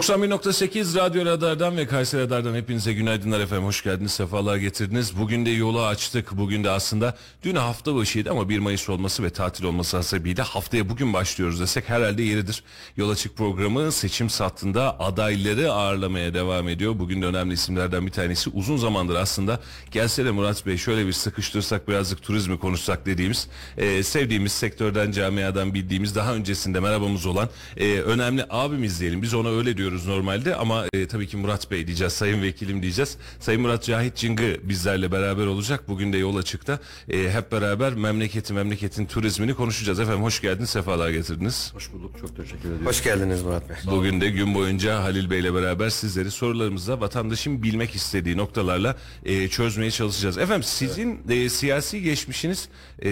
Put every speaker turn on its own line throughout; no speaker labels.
...91.8 Radyo Radar'dan ve Kayseri Radar'dan hepinize günaydınlar efendim. Hoş geldiniz, sefalar getirdiniz. Bugün de yolu açtık. Bugün de aslında dün hafta başıydı ama 1 Mayıs olması ve tatil olması hasebiyle haftaya bugün başlıyoruz desek herhalde yeridir. Yol açık programı seçim sattığında adayları ağırlamaya devam ediyor. Bugün de önemli isimlerden bir tanesi uzun zamandır aslında gelse de Murat Bey şöyle bir sıkıştırsak birazcık turizmi konuşsak dediğimiz e, sevdiğimiz sektörden camiadan bildiğimiz daha öncesinde merhabamız olan e, önemli abimiz diyelim. Biz ona öyle diyoruz normalde ama e, tabii ki Murat Bey diyeceğiz, Sayın Vekilim diyeceğiz. Sayın Murat Cahit Cıngı bizlerle beraber olacak. Bugün de yol açıkta. E, hep beraber memleketi, memleketin turizmini konuşacağız. Efendim hoş geldiniz, sefalar getirdiniz.
Hoş bulduk. Çok teşekkür ediyorum.
Hoş geldiniz Murat Bey.
Bugün de gün boyunca Halil Bey'le beraber sizleri sorularımızla vatandaşın bilmek istediği noktalarla e, çözmeye çalışacağız. Efendim sizin e, siyasi geçmişiniz e,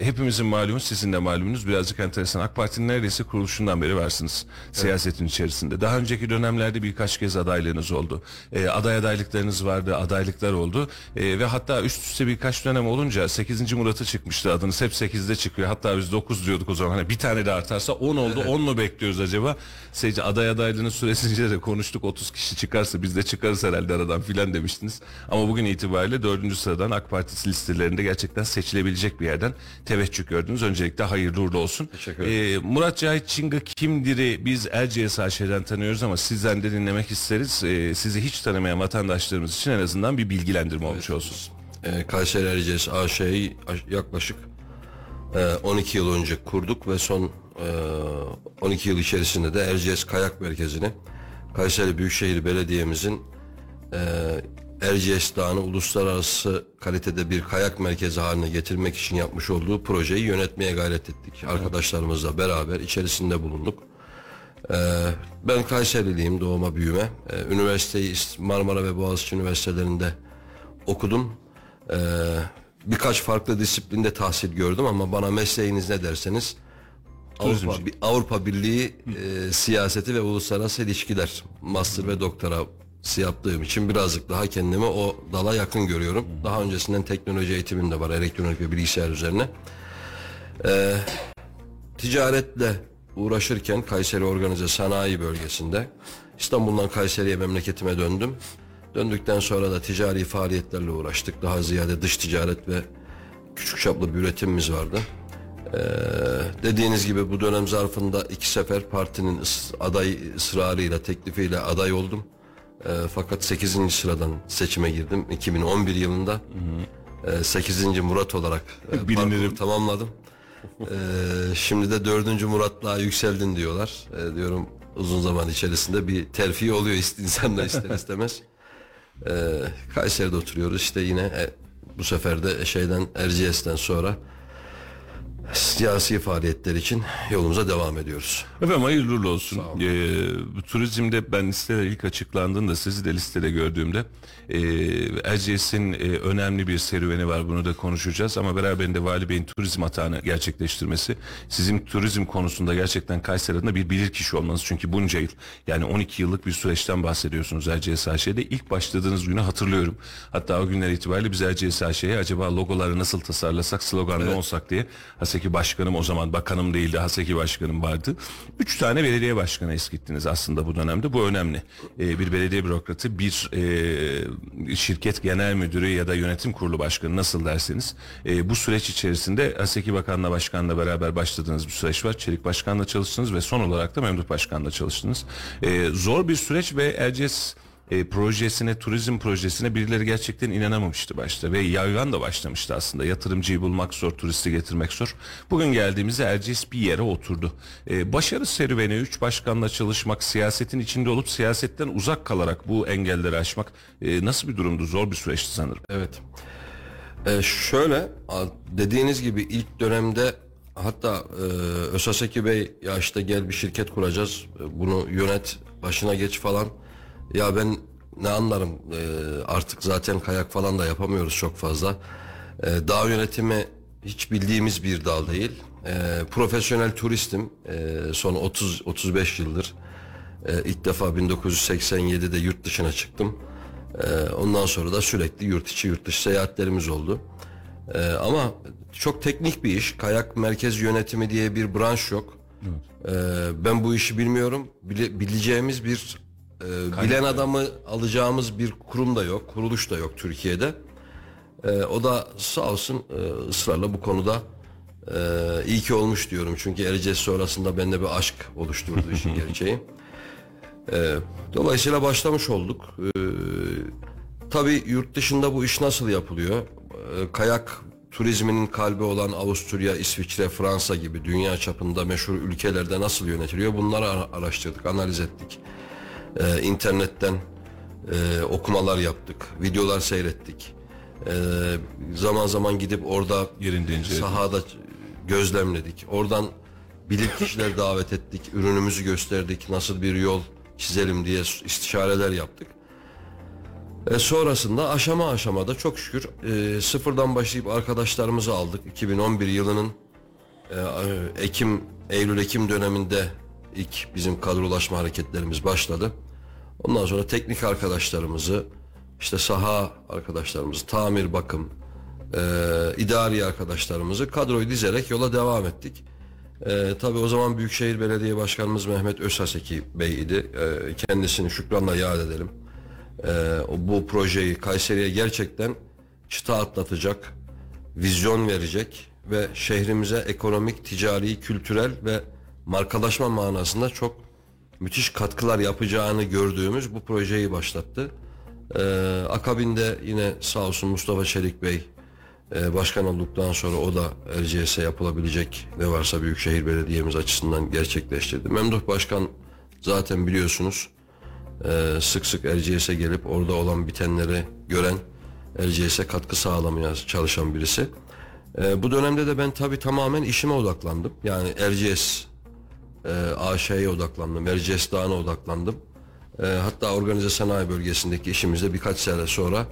hepimizin malumu, sizin de malumunuz birazcık enteresan. AK Parti'nin neredeyse kuruluşundan beri varsınız siyasetin içerisinde. Daha önceki dönemlerde birkaç kez adaylığınız oldu. E, aday adaylıklarınız vardı, adaylıklar oldu. E, ve hatta üst üste birkaç dönem olunca 8. Murat'ı çıkmıştı adınız. Hep 8'de çıkıyor. Hatta biz 9 diyorduk o zaman. Hani bir tane de artarsa 10 oldu. 10 mu bekliyoruz acaba? Seyirci aday adaylığının süresince de konuştuk. 30 kişi çıkarsa biz de çıkarız herhalde aradan filan demiştiniz. Ama bugün itibariyle 4. sıradan AK Partisi listelerinde gerçekten seçilebilecek bir yerden teveccüh gördünüz. Öncelikle hayırlı uğurlu olsun.
Teşekkür ederim.
Ee, Murat Cahit Çıngı kimdir'i biz Erciyes AŞ'den tanıyoruz ama sizden de dinlemek isteriz. Ee, sizi hiç tanımayan vatandaşlarımız için en azından bir bilgilendirme olmuş olsun.
Ee, Kayseri Erciyes AŞ'yi yaklaşık e, 12 yıl önce kurduk ve son e, 12 yıl içerisinde de Erciyes Kayak Merkezi'ni Kayseri Büyükşehir Belediye'mizin e, Erciyes Dağı'nı uluslararası kalitede bir kayak merkezi haline getirmek için yapmış olduğu projeyi yönetmeye gayret ettik. Arkadaşlarımızla beraber içerisinde bulunduk. Ee, ben Kayseriliyim doğuma büyüme. Ee, üniversiteyi Marmara ve Boğaziçi Üniversitelerinde okudum. Ee, birkaç farklı disiplinde tahsil gördüm ama bana mesleğiniz ne derseniz Avrupa, Avrupa Birliği e, siyaseti ve uluslararası ilişkiler master ve doktora yaptığım için birazcık daha kendimi o dala yakın görüyorum. Daha öncesinden teknoloji eğitimim de var elektronik ve bilgisayar üzerine. Ee, ticaretle uğraşırken Kayseri Organize Sanayi Bölgesi'nde İstanbul'dan Kayseri'ye memleketime döndüm. Döndükten sonra da ticari faaliyetlerle uğraştık. Daha ziyade dış ticaret ve küçük çaplı bir üretimimiz vardı. Ee, dediğiniz gibi bu dönem zarfında iki sefer partinin aday ısrarıyla teklifiyle aday oldum. Ee, fakat 8. sıradan seçime girdim 2011 yılında. Ee, 8. Murat olarak e,
Bilinirim.
tamamladım. Ee, şimdi de 4. Murat'la yükseldin diyorlar. Ee, diyorum uzun zaman içerisinde bir terfi oluyor ist- insanlar ister istemez. Ee, Kayseri'de oturuyoruz işte yine e, bu sefer de şeyden Erciyes'ten sonra siyasi faaliyetler için yolumuza devam ediyoruz.
Efendim hayırlı uğurlu olsun. Ee, turizmde ben listeler ilk açıklandığında sizi de listede gördüğümde e, Erciyes'in e, önemli bir serüveni var bunu da konuşacağız ama beraberinde Vali Bey'in turizm atağını gerçekleştirmesi sizin turizm konusunda gerçekten Kayseri adına bir bilirkişi olmanız çünkü bunca yıl yani 12 yıllık bir süreçten bahsediyorsunuz Erciyes AŞ'de ilk başladığınız günü hatırlıyorum. Hatta o günler itibariyle biz Erciyes AŞ'ye acaba logoları nasıl tasarlasak slogan ne olsak diye Haseki başkanım o zaman bakanım değildi Haseki başkanım vardı. Üç tane belediye başkanı eskittiniz aslında bu dönemde. Bu önemli. E, bir belediye bürokratı, bir e, şirket genel müdürü ya da yönetim kurulu başkanı nasıl derseniz e, bu süreç içerisinde Haseki Bakan'la başkanla beraber başladığınız bir süreç var. Çelik Başkan'la çalıştınız ve son olarak da Memduh Başkan'la çalıştınız. E, zor bir süreç ve Erciyes e, projesine, turizm projesine birileri gerçekten inanamamıştı başta ve yayvan da başlamıştı aslında. Yatırımcıyı bulmak zor, turisti getirmek zor. Bugün geldiğimizde Erciyes bir yere oturdu. E, başarı serüveni, üç başkanla çalışmak, siyasetin içinde olup siyasetten uzak kalarak bu engelleri aşmak e, nasıl bir durumdu? Zor bir süreçti sanırım.
Evet. Ee, şöyle dediğiniz gibi ilk dönemde hatta e, Ösaseki Bey ya işte gel bir şirket kuracağız e, bunu yönet başına geç falan ya ben ne anlarım E, artık zaten kayak falan da yapamıyoruz çok fazla E, dağ yönetimi hiç bildiğimiz bir dal değil E, profesyonel turistim E, son 30 35 yıldır e, ilk defa 1987'de yurt dışına çıktım ee, ondan sonra da sürekli yurt içi yurt dışı seyahatlerimiz oldu. Ee, ama çok teknik bir iş. Kayak merkez yönetimi diye bir branş yok. Ee, ben bu işi bilmiyorum. Bile- bileceğimiz bir e, bilen adamı alacağımız bir kurum da yok. Kuruluş da yok Türkiye'de. Ee, o da sağ olsun e, ısrarla bu konuda e, iyi ki olmuş diyorum. Çünkü Erciyes sonrasında bende bir aşk oluşturdu işin gerçeği. Ee, dolayısıyla başlamış olduk. Ee, tabii yurt dışında bu iş nasıl yapılıyor? Ee, kayak turizminin kalbi olan Avusturya, İsviçre, Fransa gibi dünya çapında meşhur ülkelerde nasıl yönetiliyor? Bunları ara- araştırdık, analiz ettik. Ee, internetten e, okumalar yaptık, videolar seyrettik. Ee, zaman zaman gidip orada
Yerinde inceledik.
sahada gözlemledik. Oradan bilim kişiler davet ettik, ürünümüzü gösterdik, nasıl bir yol çizelim diye istişareler yaptık. E, sonrasında aşama aşamada çok şükür e, sıfırdan başlayıp arkadaşlarımızı aldık. 2011 yılının e, Ekim, Eylül-Ekim döneminde ilk bizim kadrolaşma hareketlerimiz başladı. Ondan sonra teknik arkadaşlarımızı, işte saha arkadaşlarımızı, tamir bakım, e, idari arkadaşlarımızı kadroyu dizerek yola devam ettik. E, tabii o zaman Büyükşehir Belediye Başkanımız Mehmet Özhaseki Bey idi. E, kendisini şükranla yad edelim. E, bu projeyi Kayseri'ye gerçekten çıta atlatacak, vizyon verecek ve şehrimize ekonomik, ticari, kültürel ve markalaşma manasında çok müthiş katkılar yapacağını gördüğümüz bu projeyi başlattı. Ee, akabinde yine sağ olsun Mustafa Çelik Bey e, başkan olduktan sonra o da Erciyes'e yapılabilecek ne varsa Büyükşehir Belediye'miz açısından gerçekleştirdi. Memduh Başkan zaten biliyorsunuz e, sık sık Erciyes'e gelip orada olan bitenleri gören Erciyes'e katkı sağlamaya çalışan birisi. E, bu dönemde de ben tabii tamamen işime odaklandım. Yani Erciyes e, AŞ'ye odaklandım. Erciyes Dağı'na odaklandım. E, hatta organize sanayi bölgesindeki işimizde birkaç sene sonra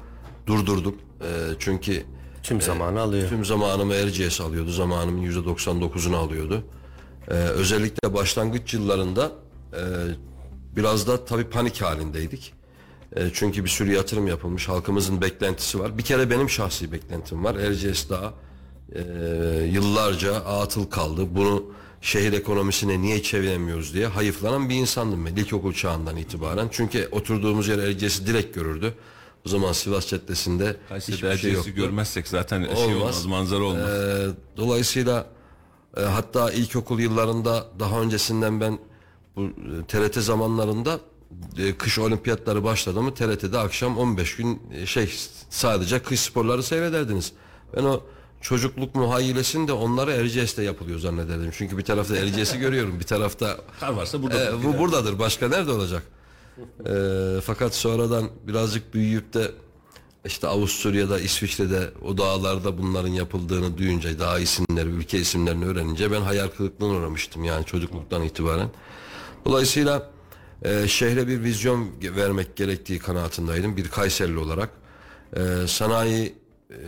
durdurduk. E, çünkü
Tüm zamanı alıyor.
tüm zamanımı Erciyes alıyordu. Zamanımın %99'unu alıyordu. E, özellikle başlangıç yıllarında e, biraz da tabii panik halindeydik. E, çünkü bir sürü yatırım yapılmış. Halkımızın beklentisi var. Bir kere benim şahsi beklentim var. Erciyes Dağı e, yıllarca atıl kaldı. Bunu şehir ekonomisine niye çeviremiyoruz diye hayıflanan bir insandım ben ilkokul çağından itibaren. Çünkü oturduğumuz yer Erciyes'i direkt görürdü. O zaman Sivas Caddesi'nde hiçbir şey yoktu.
görmezsek zaten şey
Olmaz.
olmaz, manzara olmaz.
Ee, dolayısıyla e, hatta ilkokul yıllarında daha öncesinden ben bu e, TRT zamanlarında e, kış olimpiyatları başladı mı TRT'de akşam 15 gün e, şey sadece kış sporları seyrederdiniz. Ben o çocukluk muhayyilesini de onları Erciyes'te yapılıyor zannederdim. Çünkü bir tarafta Erciyes'i görüyorum bir tarafta
Kar varsa burada.
e, bu buradadır başka nerede olacak? E, fakat sonradan birazcık büyüyüp de işte Avusturya'da, İsviçre'de o dağlarda bunların yapıldığını duyunca dağ isimleri, ülke isimlerini öğrenince ben hayal kırıklığına uğramıştım yani çocukluktan itibaren. Dolayısıyla e, şehre bir vizyon vermek gerektiği kanaatindeydim bir Kayserili olarak. E, sanayi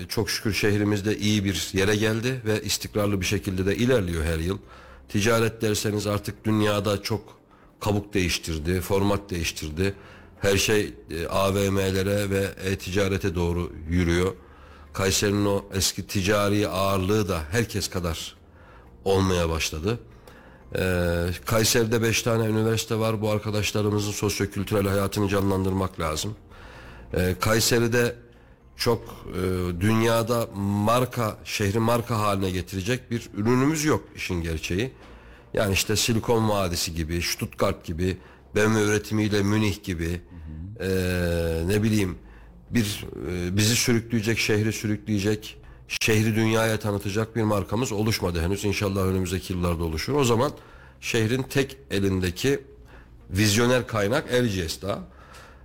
çok şükür şehrimizde iyi bir yere geldi ve istikrarlı bir şekilde de ilerliyor her yıl. Ticaret derseniz artık dünyada çok kabuk değiştirdi, format değiştirdi. Her şey e, AVM'lere ve e-ticarete doğru yürüyor. Kayseri'nin o eski ticari ağırlığı da herkes kadar olmaya başladı. Ee, Kayseri'de 5 tane üniversite var. Bu arkadaşlarımızın sosyokültürel hayatını canlandırmak lazım. Ee, Kayseri'de çok e, dünyada marka, şehri marka haline getirecek bir ürünümüz yok işin gerçeği. Yani işte Silikon Vadisi gibi, Stuttgart gibi, BMW üretimiyle Münih gibi, e, ne bileyim bir e, bizi sürükleyecek, şehri sürükleyecek, şehri dünyaya tanıtacak bir markamız oluşmadı henüz. İnşallah önümüzdeki yıllarda oluşur. O zaman şehrin tek elindeki vizyoner kaynak daha.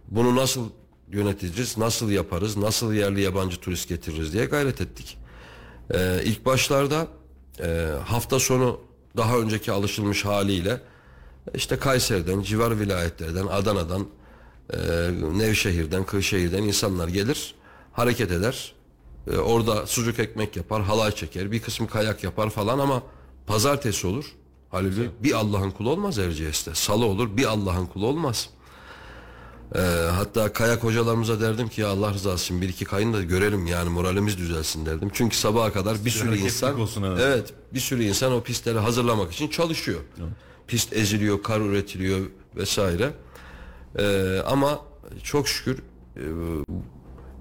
Bunu nasıl yöneteceğiz, nasıl yaparız, nasıl yerli yabancı turist getiririz diye gayret ettik. Ee, ilk başlarda e, hafta sonu daha önceki alışılmış haliyle işte Kayseri'den, civar vilayetlerden, Adana'dan, e, Nevşehir'den, Kırşehir'den insanlar gelir, hareket eder. E, orada sucuk ekmek yapar, halay çeker, bir kısmı kayak yapar falan ama pazartesi olur. Bey, bir Allah'ın kulu olmaz Erciyes'te. Salı olur, bir Allah'ın kulu olmaz. Ee, hatta kayak hocalarımıza derdim ki ya Allah rızası için bir iki kayın da görelim yani moralimiz düzelsin derdim. Çünkü sabaha kadar bir sürü insan
olsun herhalde.
evet bir sürü insan o pistleri hazırlamak için çalışıyor. Pist eziliyor, kar üretiliyor vesaire. Ee, ama çok şükür e,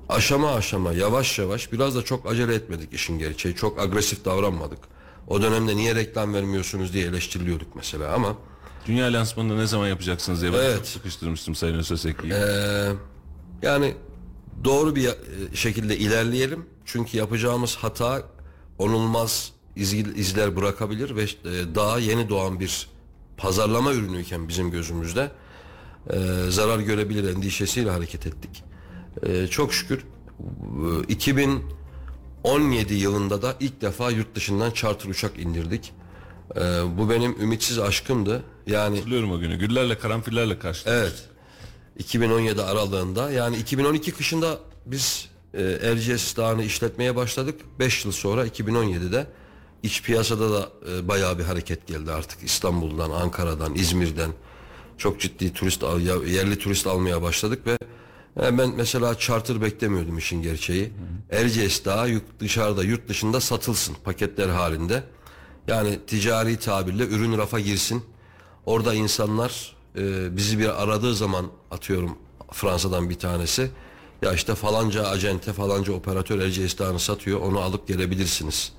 aşama aşama yavaş yavaş biraz da çok acele etmedik işin gerçeği. Çok agresif davranmadık. O dönemde niye reklam vermiyorsunuz diye eleştiriliyorduk mesela ama
Dünya lansmanını ne zaman yapacaksınız diye ben
Evet.
sıkıştırmıştım Sayın Öseseki'yi.
Ee, yani doğru bir e, şekilde ilerleyelim. Çünkü yapacağımız hata onulmaz iz- izler bırakabilir ve e, daha yeni doğan bir pazarlama ürünüyken bizim gözümüzde e, zarar görebilir endişesiyle hareket ettik. E, çok şükür e, 2017 yılında da ilk defa yurt dışından charter uçak indirdik. E, bu benim ümitsiz aşkımdı. Yani
Hatırlıyorum o günü. Güllerle karanfillerle karşılaştık.
Evet. 2017 aralığında yani 2012 kışında biz e, Erciyes Dağı'nı işletmeye başladık. 5 yıl sonra 2017'de iç piyasada da e, bayağı bir hareket geldi artık. İstanbul'dan, Ankara'dan, İzmir'den çok ciddi turist yerli turist almaya başladık ve e, ben mesela charter beklemiyordum işin gerçeği. Erciyes Dağı yurt dışarıda, yurt dışında satılsın paketler halinde. Yani ticari tabirle ürün rafa girsin. Orada insanlar e, bizi bir aradığı zaman atıyorum Fransa'dan bir tanesi. Ya işte falanca acente falanca operatör Erciyes Dağı'nı satıyor onu alıp gelebilirsiniz.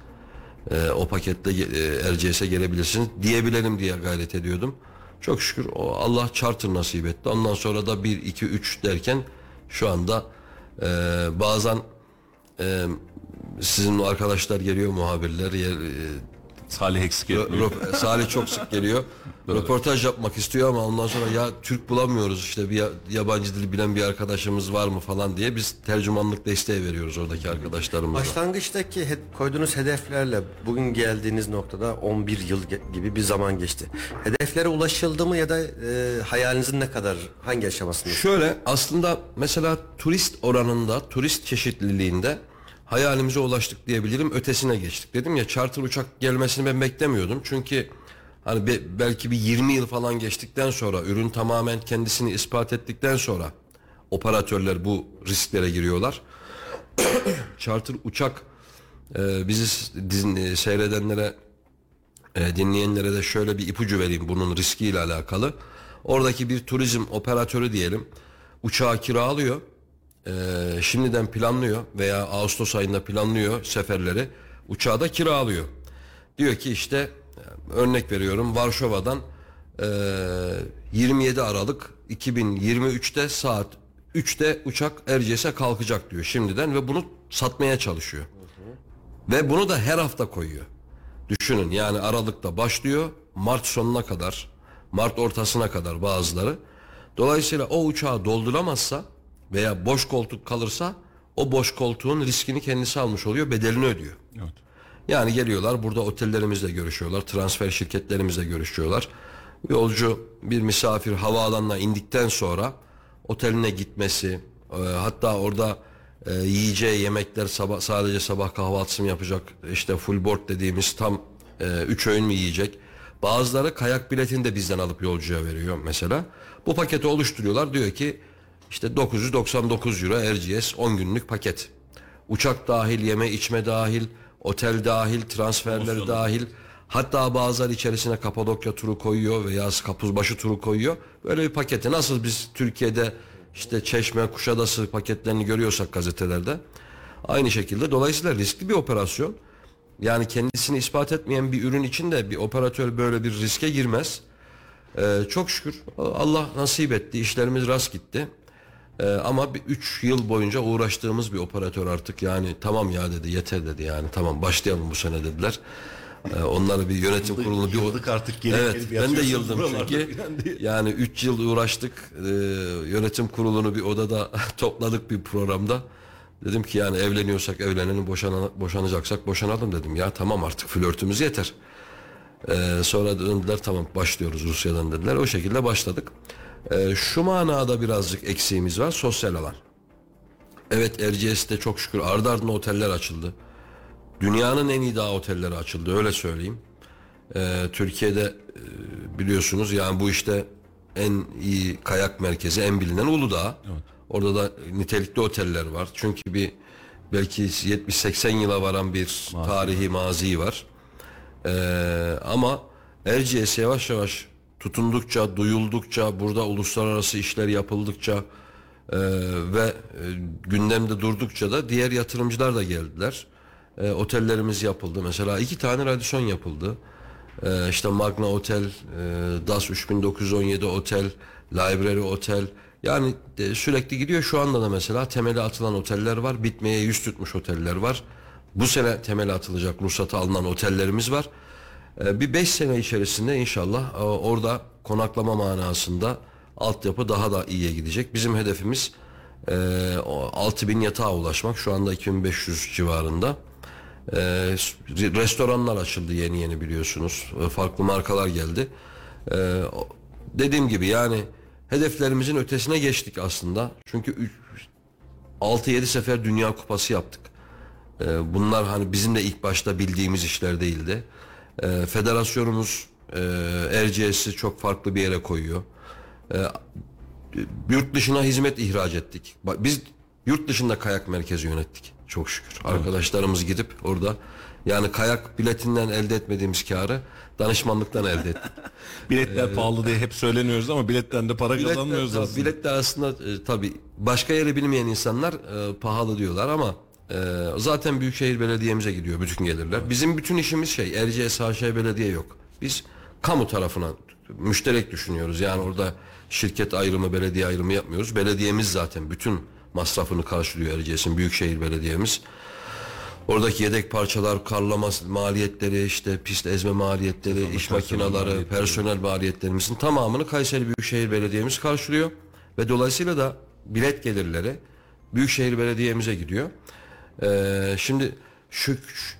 E, o paketle e, Erciyes'e gelebilirsiniz diyebilelim diye gayret ediyordum. Çok şükür o Allah charter nasip etti. Ondan sonra da 1, 2, 3 derken şu anda e, bazen e, sizin arkadaşlar geliyor muhabirler e,
Salih eksik etmiyor.
Salih çok sık geliyor. Röportaj yapmak istiyor ama ondan sonra ya Türk bulamıyoruz işte bir ya- yabancı dil bilen bir arkadaşımız var mı falan diye biz tercümanlık desteği veriyoruz oradaki arkadaşlarımıza.
Başlangıçtaki koyduğunuz hedeflerle bugün geldiğiniz noktada 11 yıl gibi bir zaman geçti. Hedeflere ulaşıldı mı ya da e, hayalinizin ne kadar hangi aşamasında?
Şöyle aslında mesela turist oranında, turist çeşitliliğinde hayalimize ulaştık diyebilirim. Ötesine geçtik. Dedim ya charter uçak gelmesini ben beklemiyordum. Çünkü hani be- belki bir 20 yıl falan geçtikten sonra ürün tamamen kendisini ispat ettikten sonra operatörler bu risklere giriyorlar. charter uçak e, bizi dizin- e, seyredenlere e, dinleyenlere de şöyle bir ipucu vereyim bunun riskiyle alakalı. Oradaki bir turizm operatörü diyelim uçağı kiralıyor. e, şimdiden planlıyor veya Ağustos ayında planlıyor seferleri. Uçağı da kiralıyor. Diyor ki işte örnek veriyorum Varşova'dan e, 27 Aralık 2023'te saat 3'te uçak Erciyes'e kalkacak diyor şimdiden ve bunu satmaya çalışıyor. Ve bunu da her hafta koyuyor. Düşünün yani Aralık'ta başlıyor Mart sonuna kadar Mart ortasına kadar bazıları. Dolayısıyla o uçağı dolduramazsa veya boş koltuk kalırsa o boş koltuğun riskini kendisi almış oluyor bedelini ödüyor.
Evet.
Yani geliyorlar burada otellerimizle görüşüyorlar, transfer şirketlerimizle görüşüyorlar. Yolcu bir misafir havaalanına indikten sonra oteline gitmesi, e, hatta orada e, yiyeceği yemekler sabah sadece sabah kahvaltısı mı yapacak, işte full board dediğimiz tam 3 öğün mü yiyecek. Bazıları kayak biletini de bizden alıp yolcuya veriyor mesela. Bu paketi oluşturuyorlar diyor ki işte 999 euro Erciyes 10 günlük paket. Uçak dahil, yeme içme dahil, otel dahil, transferleri dahil. Hatta bazıları içerisine Kapadokya turu koyuyor veya Kapuzbaşı turu koyuyor. Böyle bir paketi nasıl biz Türkiye'de işte Çeşme, Kuşadası paketlerini görüyorsak gazetelerde. Aynı şekilde dolayısıyla riskli bir operasyon. Yani kendisini ispat etmeyen bir ürün için de bir operatör böyle bir riske girmez. Ee, çok şükür Allah nasip etti. işlerimiz rast gitti. Ee, ama bir 3 yıl boyunca uğraştığımız bir operatör artık yani tamam ya dedi yeter dedi yani tamam başlayalım bu sene dediler. Ee, onları bir yönetim kurulunu bir
yıldık artık geri
Evet
gelip
ben de yıldım çünkü yani 3 yıl uğraştık Ee, yönetim kurulunu bir odada topladık bir programda. Dedim ki yani evleniyorsak evlenelim boşana, boşanacaksak boşanalım dedim ya tamam artık flörtümüz yeter. Ee, sonra döndüler tamam başlıyoruz Rusya'dan dediler. O şekilde başladık. Ee, şu manada birazcık eksiğimiz var sosyal alan. Evet Erciyes'te çok şükür ardı ardına oteller açıldı. Dünyanın en iyi dağ otelleri açıldı öyle söyleyeyim. Ee, Türkiye'de e, biliyorsunuz yani bu işte en iyi kayak merkezi en bilinen Uludağ. Orada da nitelikli oteller var. Çünkü bir belki 70-80 yıla varan bir tarihi mazi var. Ee, ama Erciyes yavaş yavaş tutundukça, duyuldukça, burada uluslararası işler yapıldıkça e, ve e, gündemde durdukça da diğer yatırımcılar da geldiler. E, otellerimiz yapıldı. Mesela iki tane radisyon yapıldı. E, işte Magna Otel, e, DAS 3917 Otel, Library Otel. Yani e, sürekli gidiyor. Şu anda da mesela temeli atılan oteller var. Bitmeye yüz tutmuş oteller var. Bu sene temeli atılacak ruhsatı alınan otellerimiz var. Ee, Bir 5 sene içerisinde inşallah e, orada konaklama manasında altyapı daha da iyiye gidecek. Bizim hedefimiz e, o 6000 yatağa ulaşmak. Şu anda 2500 civarında. E, restoranlar açıldı yeni yeni biliyorsunuz. E, Farklı markalar geldi. E, dediğim gibi yani hedeflerimizin ötesine geçtik aslında. Çünkü üç- 6-7 sefer Dünya Kupası yaptık. Bunlar hani bizim de ilk başta bildiğimiz işler değildi. Ee, federasyonumuz e, çok farklı bir yere koyuyor. Ee, yurt dışına hizmet ihraç ettik. Biz yurt dışında kayak merkezi yönettik. Çok şükür. Arkadaşlarımız gidip orada yani kayak biletinden elde etmediğimiz karı danışmanlıktan elde ettik.
Biletler pahalı diye hep söyleniyoruz ama biletten de para kazanmıyoruz
Biletler,
aslında.
biletler aslında e, tabii başka yeri bilmeyen insanlar e, pahalı diyorlar ama e, zaten Büyükşehir Belediye'mize gidiyor bütün gelirler. Bizim bütün işimiz şey Erciyes HŞ Belediye yok. Biz kamu tarafına müşterek düşünüyoruz. Yani orada şirket ayrımı, belediye ayrımı yapmıyoruz. Belediyemiz zaten bütün masrafını karşılıyor Erciyes'in Büyükşehir Belediye'miz. Oradaki yedek parçalar, karlama maliyetleri, işte pist ezme maliyetleri, iş makineleri, personel maliyetlerimizin tamamını Kayseri Büyükşehir Belediye'miz karşılıyor. Ve dolayısıyla da bilet gelirleri Büyükşehir Belediye'mize gidiyor. Ee, şimdi şu,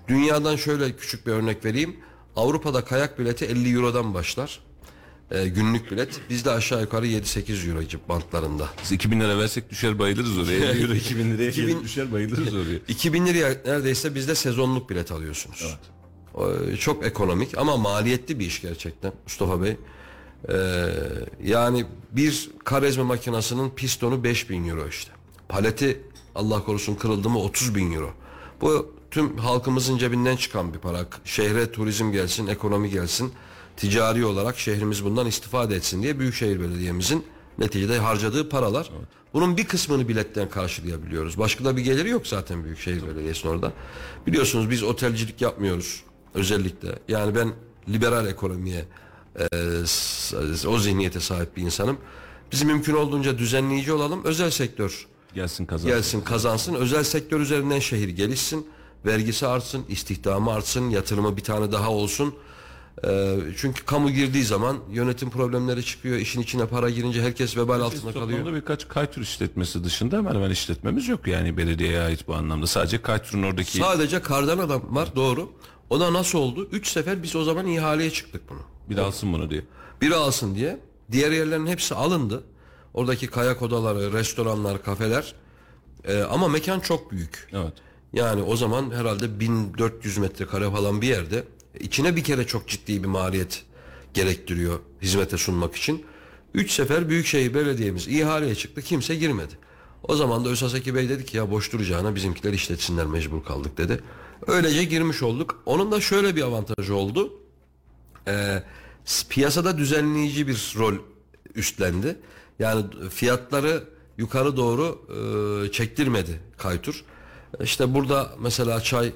dünyadan şöyle küçük bir örnek vereyim. Avrupa'da kayak bileti 50 Euro'dan başlar. Ee, günlük bilet. Bizde aşağı yukarı 7-8 Euro bantlarında.
Biz 2000 lira versek düşer bayılırız oraya. 50 euro 2000 liraya
2000
gelip düşer bayılırız oraya.
2000 liraya neredeyse bizde sezonluk bilet alıyorsunuz. Evet. Çok ekonomik ama maliyetli bir iş gerçekten Mustafa Bey. Ee, yani bir kar ezme makinasının pistonu 5000 euro işte. Paleti Allah korusun kırıldı mı 30 bin euro. Bu tüm halkımızın cebinden çıkan bir para. Şehre turizm gelsin, ekonomi gelsin. Ticari olarak şehrimiz bundan istifade etsin diye Büyükşehir Belediye'mizin neticede harcadığı paralar. Bunun bir kısmını biletten karşılayabiliyoruz. Başka da bir geliri yok zaten Büyükşehir Belediyesi'nin orada. Biliyorsunuz biz otelcilik yapmıyoruz özellikle. Yani ben liberal ekonomiye e, o zihniyete sahip bir insanım. Biz mümkün olduğunca düzenleyici olalım. Özel sektör
Gelsin kazan.
gelsin kazansın. Özel sektör üzerinden şehir gelişsin. Vergisi artsın, istihdamı artsın, yatırımı bir tane daha olsun. Ee, çünkü kamu girdiği zaman yönetim problemleri çıkıyor. İşin içine para girince herkes vebal altında kalıyor.
Toplamda birkaç kaytur işletmesi dışında hemen hemen işletmemiz yok yani belediyeye ait bu anlamda. Sadece kayturun oradaki
Sadece kardan adam var doğru. O da nasıl oldu? Üç sefer biz o zaman ihaleye çıktık bunu.
bir alsın bunu diye.
Biri alsın diye. Diğer yerlerin hepsi alındı. Oradaki kayak odaları, restoranlar, kafeler. Ee, ama mekan çok büyük.
Evet.
Yani o zaman herhalde 1400 metrekare falan bir yerde içine bir kere çok ciddi bir maliyet gerektiriyor hizmete sunmak için. Üç sefer Büyükşehir Belediye'miz ihaleye çıktı kimse girmedi. O zaman da Ösaseki Bey dedi ki ya boş duracağına bizimkiler işletsinler mecbur kaldık dedi. Öylece girmiş olduk. Onun da şöyle bir avantajı oldu. e, s- piyasada düzenleyici bir rol üstlendi. Yani fiyatları yukarı doğru e, çektirmedi Kaytur. İşte burada mesela çay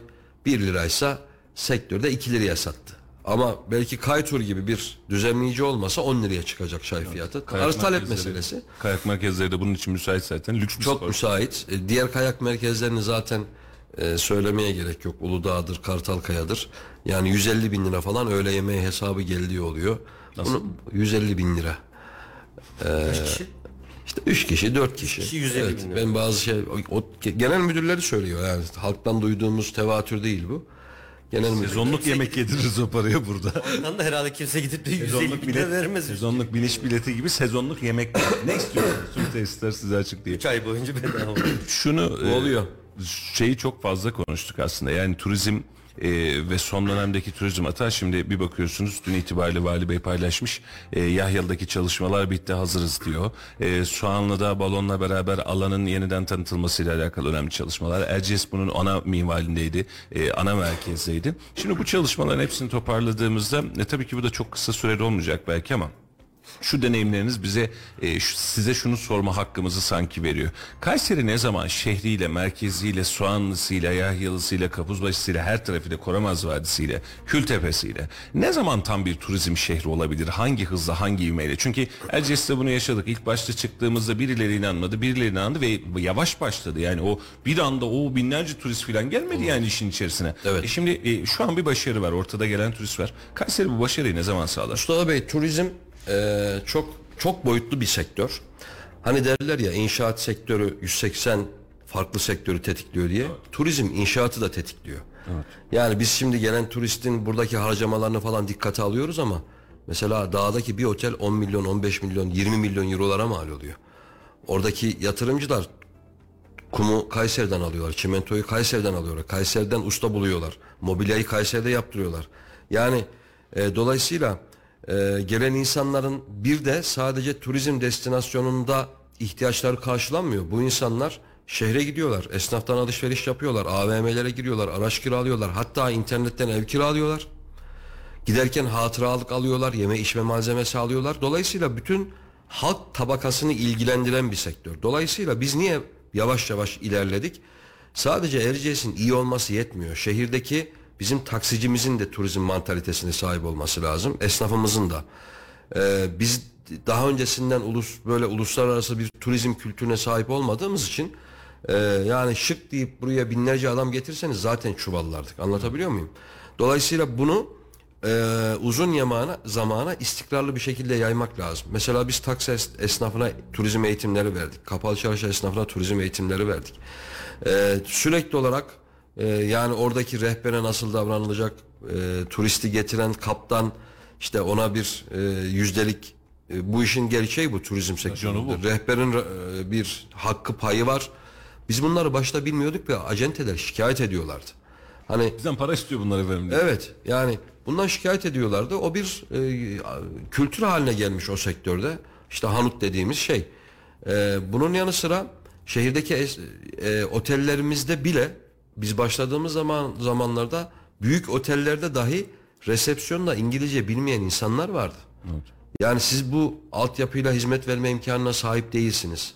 1 liraysa sektörde 2 liraya sattı. Ama belki Kaytur gibi bir düzenleyici olmasa 10 liraya çıkacak çay fiyatı.
Kayak
Arz talep meselesi.
Kayak merkezleri de bunun için müsait zaten. Lüks bir
Çok
spor.
müsait. E, Diğer kayak merkezlerini zaten e, söylemeye gerek yok. Uludağ'dır, Kartalkaya'dır. Yani 150 bin lira falan öğle yemeği hesabı geldiği oluyor. Bunu 150 bin lira.
Kaç kişi?
İşte 3 kişi, 4 kişi.
kişi 150
evet,
bin.
Ben bazı şey o, o- genel müdürleri söylüyor yani halktan duyduğumuz tevatür değil bu. Genel müdür.
Sezonluk yemek yediririz o paraya burada.
Ondan da herhalde kimse gidip de 150
Sezonluk
bin lira
bilet,
vermez.
sezonluk biniş bileti gibi sezonluk yemek. ne istiyorsunuz? Tüm tesisler size açık diye.
3 ay boyunca bedava.
Şunu e,
oluyor.
şeyi çok fazla konuştuk aslında. Yani turizm e, ve son dönemdeki turizm hatta şimdi bir bakıyorsunuz dün itibariyle Vali Bey paylaşmış. E, Yahyalı'daki çalışmalar bitti hazırız diyor. E, Soğanlı'da balonla beraber alanın yeniden tanıtılmasıyla alakalı önemli çalışmalar. Erciyes bunun ana minvalindeydi. e, ana merkezdeydi. Şimdi bu çalışmaların hepsini toparladığımızda e, tabii ki bu da çok kısa sürede olmayacak belki ama şu deneyimleriniz bize e, size şunu sorma hakkımızı sanki veriyor. Kayseri ne zaman şehriyle, merkeziyle, Soğanlısıyla, Yahyalısıyla, Kapuzbaşısıyla, her tarafıyla, Koramaz Vadisi'yle, Kültepe'siyle ne zaman tam bir turizm şehri olabilir? Hangi hızla, hangi ivmeyle? Çünkü Erciyes'te bunu yaşadık. İlk başta çıktığımızda birileri inanmadı, birileri inandı ve yavaş başladı. Yani o bir anda o binlerce turist falan gelmedi yani işin içerisine.
Evet.
E şimdi e, şu an bir başarı var. Ortada gelen turist var. Kayseri bu başarıyı ne zaman sağlar?
Mustafa Bey turizm e, çok çok boyutlu bir sektör. Hani derler ya inşaat sektörü 180 farklı sektörü tetikliyor diye. Turizm inşaatı da tetikliyor. Yani biz şimdi gelen turistin buradaki harcamalarını falan dikkate alıyoruz ama mesela dağdaki bir otel 10 milyon, 15 milyon, 20 milyon eurolara mal oluyor. Oradaki yatırımcılar kumu Kayseri'den alıyorlar, çimentoyu Kayseri'den alıyorlar, Kayseri'den usta buluyorlar, mobilyayı Kayseri'de yaptırıyorlar. Yani e, dolayısıyla e, gelen insanların bir de sadece turizm destinasyonunda ihtiyaçları karşılanmıyor. Bu insanlar şehre gidiyorlar, esnaftan alışveriş yapıyorlar, AVM'lere giriyorlar, araç kiralıyorlar, hatta internetten ev kiralıyorlar. Giderken hatıralık alıyorlar, yeme içme malzemesi alıyorlar. Dolayısıyla bütün halk tabakasını ilgilendiren bir sektör. Dolayısıyla biz niye yavaş yavaş ilerledik? Sadece Erciyes'in iyi olması yetmiyor. Şehirdeki bizim taksicimizin de turizm mantalitesine sahip olması lazım. Esnafımızın da. Ee, biz daha öncesinden ulus böyle uluslararası bir turizm kültürüne sahip olmadığımız için e, yani şık deyip buraya binlerce adam getirseniz zaten çuvallardık. Anlatabiliyor muyum? Dolayısıyla bunu e, uzun yamana, zamana istikrarlı bir şekilde yaymak lazım. Mesela biz taksi es- esnafına turizm eğitimleri verdik. Kapalı çarşı esnafına turizm eğitimleri verdik. E, sürekli olarak e, yani oradaki rehbere nasıl davranılacak, e, turisti getiren kaptan işte ona bir e, yüzdelik e, bu işin gerçeği bu turizm sektöründe. Rehberin e, bir hakkı payı var. Biz bunları başta bilmiyorduk ve acenteler şikayet ediyorlardı. Hani
Bizden para istiyor bunlar efendim. diye.
Evet yani bundan şikayet ediyorlardı. O bir e, kültür haline gelmiş o sektörde. İşte hanut dediğimiz şey. E, bunun yanı sıra şehirdeki es- e, otellerimizde bile biz başladığımız zaman zamanlarda büyük otellerde dahi resepsiyonda İngilizce bilmeyen insanlar vardı. Yani siz bu altyapıyla hizmet verme imkanına sahip değilsiniz.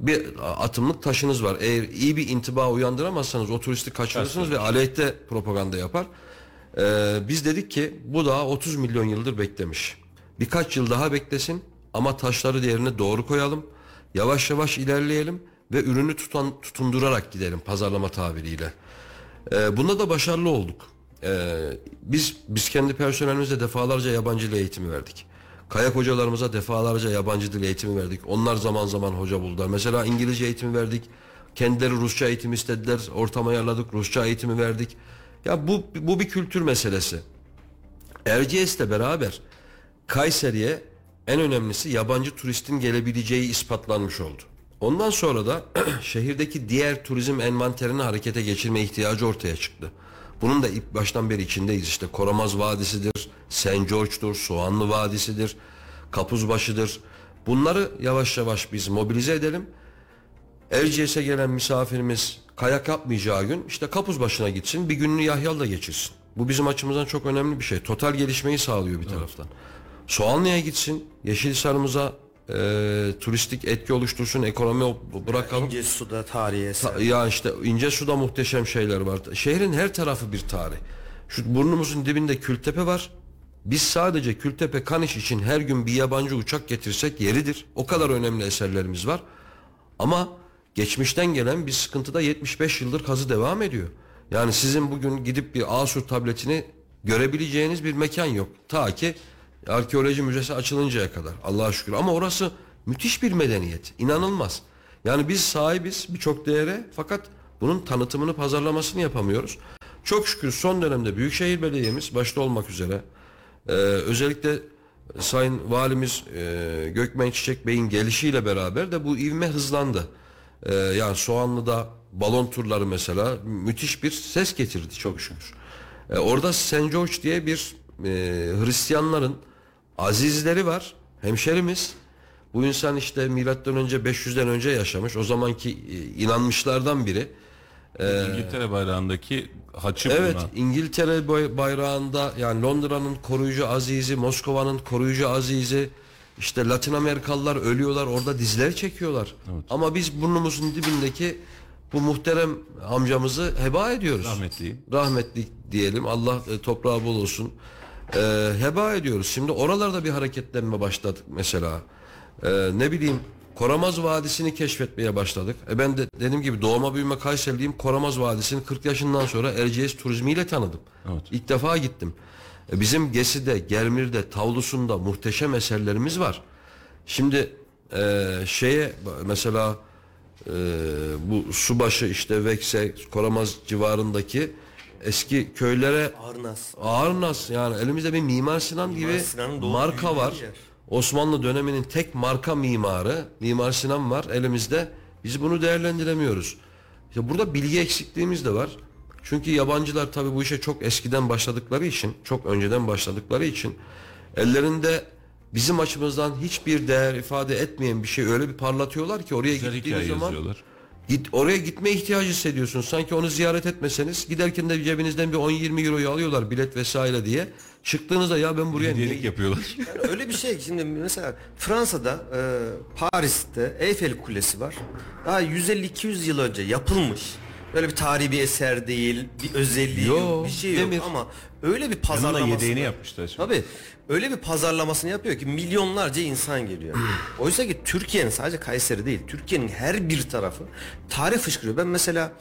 Bir atımlık taşınız var. Eğer iyi bir intiba uyandıramazsanız o turisti kaçırırsınız ve aleyhte propaganda yapar. Ee, biz dedik ki bu daha 30 milyon yıldır beklemiş. Birkaç yıl daha beklesin ama taşları yerine doğru koyalım. Yavaş yavaş ilerleyelim ve ürünü tutan, tutundurarak gidelim pazarlama tabiriyle. Ee, bunda da başarılı olduk. Ee, biz biz kendi personelimize defalarca yabancı dil eğitimi verdik. Kayak hocalarımıza defalarca yabancı dil eğitimi verdik. Onlar zaman zaman hoca buldular. Mesela İngilizce eğitimi verdik. Kendileri Rusça eğitim istediler. Ortam ayarladık. Rusça eğitimi verdik. Ya bu bu bir kültür meselesi. Erciyes'le beraber Kayseri'ye en önemlisi yabancı turistin gelebileceği ispatlanmış oldu. Ondan sonra da şehirdeki diğer turizm envanterini harekete geçirme ihtiyacı ortaya çıktı. Bunun da ilk baştan beri içindeyiz işte Koramaz Vadisi'dir, St. George'dur, Soğanlı Vadisi'dir, Kapuzbaşı'dır. Bunları yavaş yavaş biz mobilize edelim. Erciyes'e gelen misafirimiz kayak yapmayacağı gün işte kapuz başına gitsin bir gününü Yahyal'da geçirsin. Bu bizim açımızdan çok önemli bir şey. Total gelişmeyi sağlıyor bir taraftan. Soğanlı'ya gitsin, Yeşilhisar'ımıza e, turistik etki oluştursun, ekonomi bırakalım.
İnce suda tarihi eser.
Ta- Ya işte ince suda muhteşem şeyler var. Şehrin her tarafı bir tarih. Şu burnumuzun dibinde Kültepe var. Biz sadece Kültepe Kaniş için her gün bir yabancı uçak getirsek yeridir. O kadar önemli eserlerimiz var. Ama geçmişten gelen bir sıkıntıda 75 yıldır kazı devam ediyor. Yani sizin bugün gidip bir Asur tabletini görebileceğiniz bir mekan yok. Ta ki arkeoloji müzesi açılıncaya kadar. Allah'a şükür. Ama orası müthiş bir medeniyet. İnanılmaz. Yani biz sahibiz birçok değere fakat bunun tanıtımını pazarlamasını yapamıyoruz. Çok şükür son dönemde Büyükşehir Belediye'miz başta olmak üzere ee, özellikle Sayın Valimiz e, Gökmen Çiçek Bey'in gelişiyle beraber de bu ivme hızlandı. Ee, yani Soğanlı'da balon turları mesela müthiş bir ses getirdi çok şükür. Ee, orada. George diye bir e, Hristiyanların azizleri var, hemşerimiz. Bu insan işte milattan önce 500'den önce yaşamış. O zamanki e, inanmışlardan biri.
İngiltere bayrağındaki haçı
Evet
bulunan.
İngiltere bayrağında yani Londra'nın koruyucu azizi, Moskova'nın koruyucu azizi, işte Latin Amerikalılar ölüyorlar orada diziler çekiyorlar. Ama biz burnumuzun dibindeki bu muhterem amcamızı heba ediyoruz.
Rahmetli.
Rahmetli diyelim Allah e, toprağı bol olsun. E, heba ediyoruz. Şimdi oralarda bir hareketlenme başladık mesela. E, ne bileyim Koramaz Vadisi'ni keşfetmeye başladık. E ben de dediğim gibi doğma büyüme Kayseriliyim. Koramaz Vadisi'ni 40 yaşından sonra Erciyes turizmiyle tanıdım.
Evet.
İlk defa gittim. E bizim Gesi'de, Germir'de, Tavlusu'nda muhteşem eserlerimiz var. Şimdi e, şeye mesela e, bu subaşı işte Vekse, Koramaz civarındaki eski köylere
Arnas.
Ağırnas yani elimizde bir Mimar Sinan gibi
Sinan'ın
marka var.
yer.
Osmanlı döneminin tek marka mimarı Mimar Sinan var elimizde. Biz bunu değerlendiremiyoruz. Ya burada bilgi eksikliğimiz de var. Çünkü yabancılar tabii bu işe çok eskiden başladıkları için, çok önceden başladıkları için ellerinde bizim açımızdan hiçbir değer ifade etmeyen bir şey öyle bir parlatıyorlar ki oraya
Güzel
gittiğiniz
hikaye
zaman
yazıyorlar.
Git oraya gitme ihtiyacı hissediyorsun. Sanki onu ziyaret etmeseniz giderken de cebinizden bir 10-20 euroyu alıyorlar bilet vesaire diye. Çıktığınızda ya ben buraya
Hediyelik
niye
yapıyorlar.
Yani öyle bir şey ki şimdi mesela Fransa'da e, Paris'te Eyfel Kulesi var. Daha 150-200 yıl önce yapılmış. Böyle bir tarihi bir eser değil, bir özelliği
Yo,
yok, bir şey yok
demir.
ama öyle bir
Yanına
pazarlaması.
yedeğini yapmışlar.
Tabii öyle bir pazarlamasını yapıyor ki milyonlarca insan geliyor. Oysa ki Türkiye'nin sadece Kayseri değil, Türkiye'nin her bir tarafı tarih fışkırıyor. Ben mesela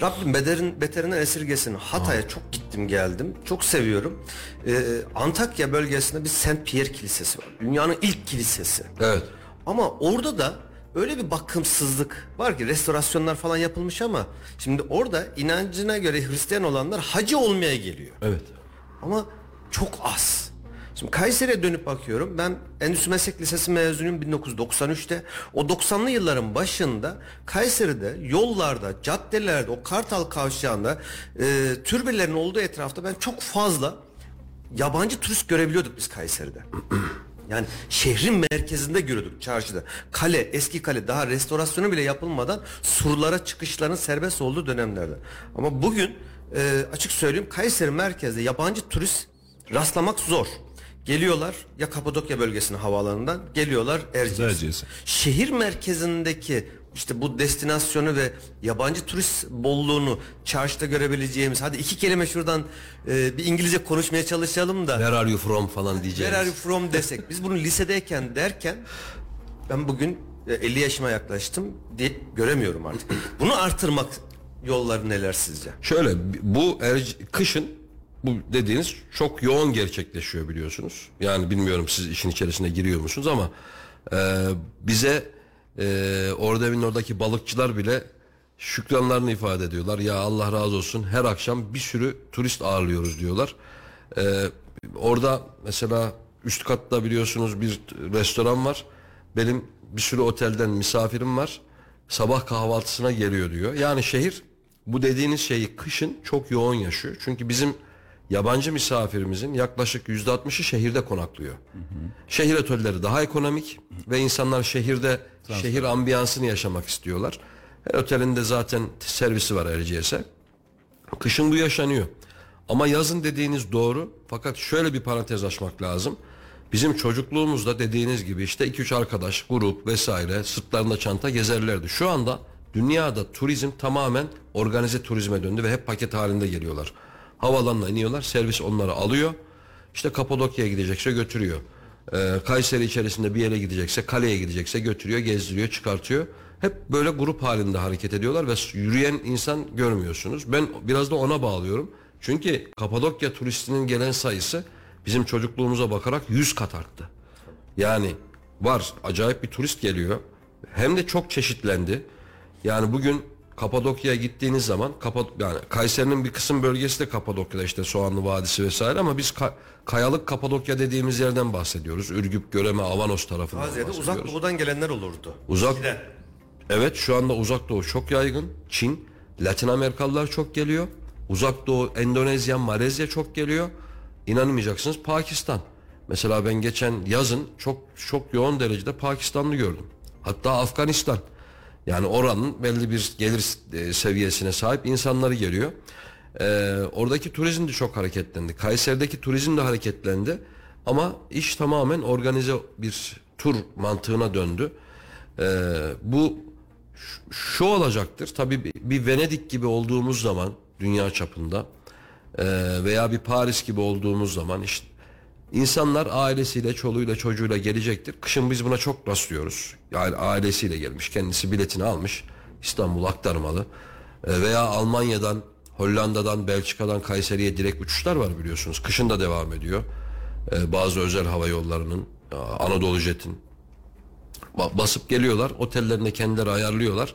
Rabbim beterin, beterinden esirgesin Hatay'a çok gittim geldim. Çok seviyorum. Ee, Antakya bölgesinde bir Saint Pierre Kilisesi var. Dünyanın ilk kilisesi.
Evet.
Ama orada da öyle bir bakımsızlık var ki restorasyonlar falan yapılmış ama şimdi orada inancına göre Hristiyan olanlar hacı olmaya geliyor.
Evet.
Ama çok az. Şimdi Kayseri'ye dönüp bakıyorum. Ben Endüstri Meslek Lisesi mezunuyum 1993'te. O 90'lı yılların başında Kayseri'de yollarda, caddelerde, o Kartal kavşağında e, türbelerin olduğu etrafta ben çok fazla yabancı turist görebiliyorduk biz Kayseri'de. Yani şehrin merkezinde görüyorduk çarşıda. Kale, eski kale daha restorasyonu bile yapılmadan surlara çıkışların serbest olduğu dönemlerde. Ama bugün e, açık söyleyeyim Kayseri merkezde yabancı turist rastlamak zor. Geliyorlar ya Kapadokya bölgesinin havaalanından geliyorlar Erciyes. Şehir merkezindeki işte bu destinasyonu ve yabancı turist bolluğunu çarşıda görebileceğimiz hadi iki kelime şuradan e, bir İngilizce konuşmaya çalışalım da
Where are you from falan diyeceğiz.
Where are you from desek biz bunu lisedeyken derken ben bugün e, 50 yaşıma yaklaştım diye göremiyorum artık. Bunu artırmak yolları neler sizce?
Şöyle bu Erc- kışın bu dediğiniz çok yoğun gerçekleşiyor biliyorsunuz. Yani bilmiyorum siz işin içerisine giriyor musunuz ama e, bize e, orada evin oradaki balıkçılar bile şükranlarını ifade ediyorlar. Ya Allah razı olsun her akşam bir sürü turist ağırlıyoruz diyorlar. E, orada mesela üst katta biliyorsunuz bir restoran var. Benim bir sürü otelden misafirim var. Sabah kahvaltısına geliyor diyor. Yani şehir bu dediğiniz şeyi kışın çok yoğun yaşıyor. Çünkü bizim yabancı misafirimizin yaklaşık yüzde altmışı şehirde konaklıyor. Şehir otelleri daha ekonomik ve insanlar şehirde şehir ambiyansını yaşamak istiyorlar. Her otelinde zaten servisi var RCS'e. Kışın bu yaşanıyor. Ama yazın dediğiniz doğru. Fakat şöyle bir parantez açmak lazım. Bizim çocukluğumuzda dediğiniz gibi işte 2-3 arkadaş, grup vesaire sırtlarında çanta gezerlerdi. Şu anda dünyada turizm tamamen organize turizme döndü ve hep paket halinde geliyorlar. Havalanına iniyorlar, servis onları alıyor. İşte Kapadokya'ya gidecekse götürüyor. Ee, Kayseri içerisinde bir yere gidecekse, kaleye gidecekse götürüyor, gezdiriyor, çıkartıyor. Hep böyle grup halinde hareket ediyorlar ve yürüyen insan görmüyorsunuz. Ben biraz da ona bağlıyorum. Çünkü Kapadokya turistinin gelen sayısı bizim çocukluğumuza bakarak 100 kat arttı. Yani var acayip bir turist geliyor. Hem de çok çeşitlendi. Yani bugün Kapadokya'ya gittiğiniz zaman Kapad yani Kayseri'nin bir kısım bölgesi de Kapadokya'da işte Soğanlı Vadisi vesaire ama biz Ka- Kayalık Kapadokya dediğimiz yerden bahsediyoruz. Ürgüp, Göreme, Avanos tarafından
Aziyede
bahsediyoruz.
uzak doğudan gelenler olurdu.
Uzak
Eskiden.
Evet şu anda uzak doğu çok yaygın. Çin, Latin Amerikalılar çok geliyor. Uzak doğu, Endonezya, Malezya çok geliyor. İnanmayacaksınız Pakistan. Mesela ben geçen yazın çok çok yoğun derecede Pakistanlı gördüm. Hatta Afganistan. Yani oranın belli bir gelir e, seviyesine sahip insanları geliyor. Ee, oradaki turizm de çok hareketlendi. Kayseri'deki turizm de hareketlendi. Ama iş tamamen organize bir tur mantığına döndü. Ee, bu şu- olacaktır. Tabii bir Venedik gibi olduğumuz zaman dünya çapında e, veya bir Paris gibi olduğumuz zaman işte insanlar ailesiyle, çoluğuyla, çocuğuyla gelecektir. Kışın biz buna çok rastlıyoruz. Yani ailesiyle gelmiş, kendisi biletini almış. İstanbul aktarmalı. E, veya Almanya'dan, Hollanda'dan, Belçika'dan Kayseri'ye direkt uçuşlar var biliyorsunuz. Kışın da devam ediyor. E, bazı özel hava yollarının, e, Anadolu Jet'in Ba- basıp geliyorlar otellerine kendileri ayarlıyorlar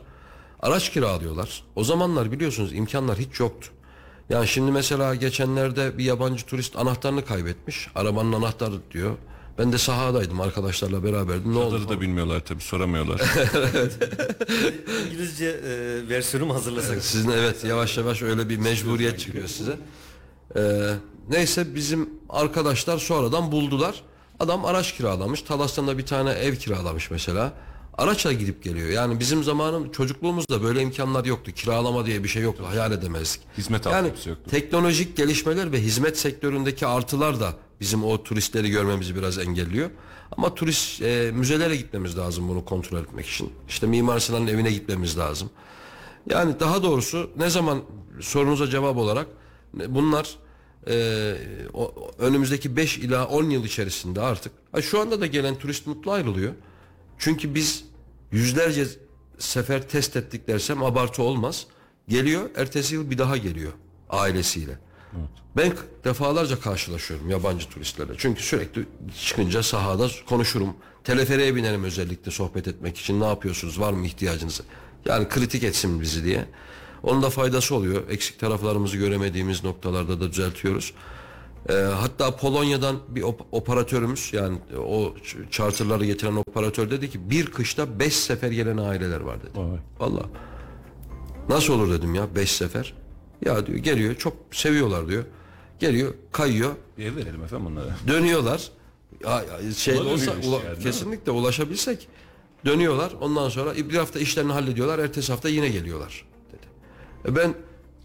araç kiralıyorlar o zamanlar biliyorsunuz imkanlar hiç yoktu yani şimdi mesela geçenlerde bir yabancı turist anahtarını kaybetmiş arabanın anahtarı diyor ben de sahadaydım arkadaşlarla beraberdim ne oldu
Onları da bilmiyorlar tabii soramıyorlar.
İngilizce e, versiyonu mu hazırlasak?
Sizin evet yavaş yavaş öyle bir mecburiyet çıkıyor size. Ee, neyse bizim arkadaşlar sonradan buldular. Adam araç kiralamış. Talas'tan da bir tane ev kiralamış mesela. Araçla gidip geliyor. Yani bizim zamanım çocukluğumuzda böyle imkanlar yoktu. Kiralama diye bir şey yoktu. Hayal edemezdik.
Hizmet
yani
altyapısı yoktu.
teknolojik gelişmeler ve hizmet sektöründeki artılar da bizim o turistleri görmemizi biraz engelliyor. Ama turist e, müzelere gitmemiz lazım bunu kontrol etmek için. İşte Mimar Sinan'ın evine gitmemiz lazım. Yani daha doğrusu ne zaman sorunuza cevap olarak bunlar e, o- önümüzdeki 5 ila 10 yıl içerisinde artık ha, şu anda da gelen turist mutlu ayrılıyor. Çünkü biz yüzlerce sefer test ettik dersem abartı olmaz. Geliyor ertesi yıl bir daha geliyor ailesiyle. Ben k- defalarca karşılaşıyorum yabancı turistlerle. Çünkü sürekli çıkınca sahada konuşurum. Teleferiğe binerim özellikle sohbet etmek için. Ne yapıyorsunuz? Var mı ihtiyacınız? Yani kritik etsin bizi diye. Onun da faydası oluyor. Eksik taraflarımızı göremediğimiz noktalarda da düzeltiyoruz. Ee, hatta Polonya'dan bir op- operatörümüz yani o charterları getiren operatör dedi ki bir kışta beş sefer gelen aileler var dedi.
Vay.
Vallahi. Nasıl olur dedim ya beş sefer. Ya diyor geliyor çok seviyorlar diyor. Geliyor kayıyor
Bir ev verelim efendim onlara.
dönüyorlar. Ya, şey olsa ula-
yani,
kesinlikle ulaşabilsek dönüyorlar. Ondan sonra bir hafta işlerini hallediyorlar. Ertesi hafta yine geliyorlar dedi. E ben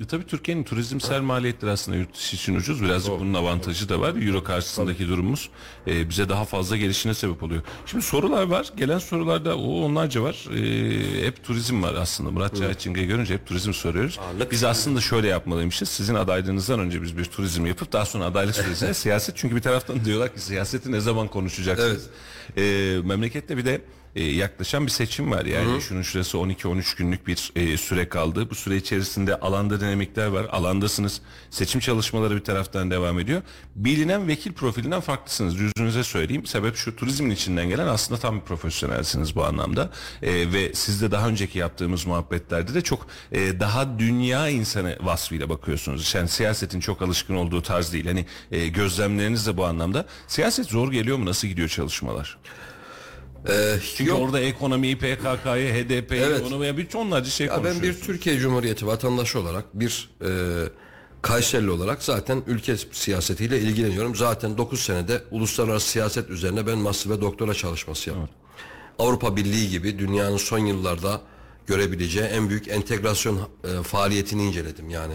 E tabii Türkiye'nin turizmsel maliyetleri aslında yurt dışı için ucuz. Birazcık bunun avantajı da var. Euro karşısındaki durumumuz e, bize daha fazla gelişine sebep oluyor. Şimdi sorular var. Gelen sorularda o onlarca var. E, hep turizm var aslında. Murat Cahit Çinga'yı görünce hep turizm soruyoruz.
Ağırlık.
Biz aslında şöyle yapmalıymışız. Sizin adaylığınızdan önce biz bir turizm yapıp daha sonra adaylık sürecine siyaset. Çünkü bir taraftan diyorlar ki siyaseti ne zaman konuşacaksınız? E, memlekette bir de e, yaklaşan bir seçim var. Yani şunun şurası 12-13 günlük bir e, süre kaldı. Bu süre içerisinde alanda dinamikler var. Alandasınız. Seçim çalışmaları bir taraftan devam ediyor. Bilinen vekil profilinden farklısınız. Yüzünüze söyleyeyim. Sebep şu turizmin içinden gelen aslında tam bir profesyonelsiniz bu anlamda. E, ve sizde daha önceki yaptığımız muhabbetlerde de çok e, daha dünya insanı vasfıyla bakıyorsunuz. Yani siyasetin çok alışkın olduğu tarz değil. Hani e, gözlemleriniz de bu anlamda. Siyaset zor geliyor mu? Nasıl gidiyor çalışmalar?
E,
Çünkü
yok.
orada ekonomiyi, PKK'yı, HDP'yi,
Evet.
onu veya bir onlarca şey
Ya ben bir Türkiye Cumhuriyeti vatandaşı olarak bir e, Kayserili olarak zaten ülke siyasetiyle ilgileniyorum. Zaten 9 senede uluslararası siyaset üzerine ben master ve doktora çalışması yaptım. Avrupa Birliği gibi dünyanın son yıllarda görebileceği en büyük entegrasyon e, faaliyetini inceledim. Yani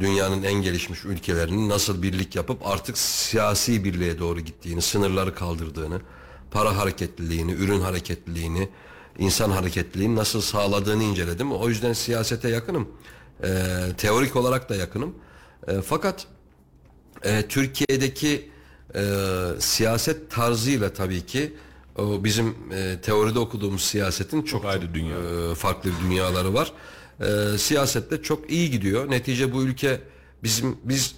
dünyanın en gelişmiş ülkelerinin nasıl birlik yapıp artık siyasi birliğe doğru gittiğini, sınırları kaldırdığını, para hareketliliğini, ürün hareketliliğini, insan hareketliliğini nasıl sağladığını inceledim. O yüzden siyasete yakınım. E, teorik olarak da yakınım. E, fakat e, Türkiye'deki e, siyaset tarzıyla tabii ki o bizim e, teoride okuduğumuz siyasetin çok,
ayrı dünya.
e, farklı dünyaları var. E, siyasette çok iyi gidiyor. Netice bu ülke bizim biz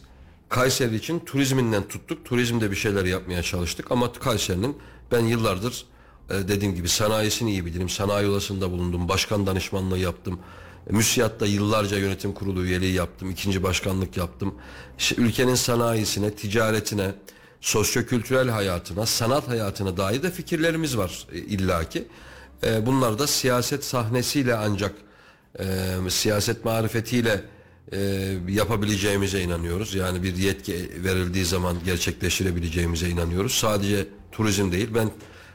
Kayseri için turizminden tuttuk. Turizmde bir şeyler yapmaya çalıştık ama Kayseri'nin ben yıllardır e, dediğim gibi sanayisini iyi bilirim. Sanayi odasında bulundum. Başkan danışmanlığı yaptım. MÜSİAD'da yıllarca yönetim kurulu üyeliği yaptım. ikinci başkanlık yaptım. İşte ülkenin sanayisine, ticaretine, sosyokültürel hayatına, sanat hayatına dair de fikirlerimiz var e, illaki. E, bunlar da siyaset sahnesiyle ancak siyaset marifetiyle yapabileceğimize inanıyoruz. Yani bir yetki verildiği zaman gerçekleştirebileceğimize inanıyoruz. Sadece turizm değil. Ben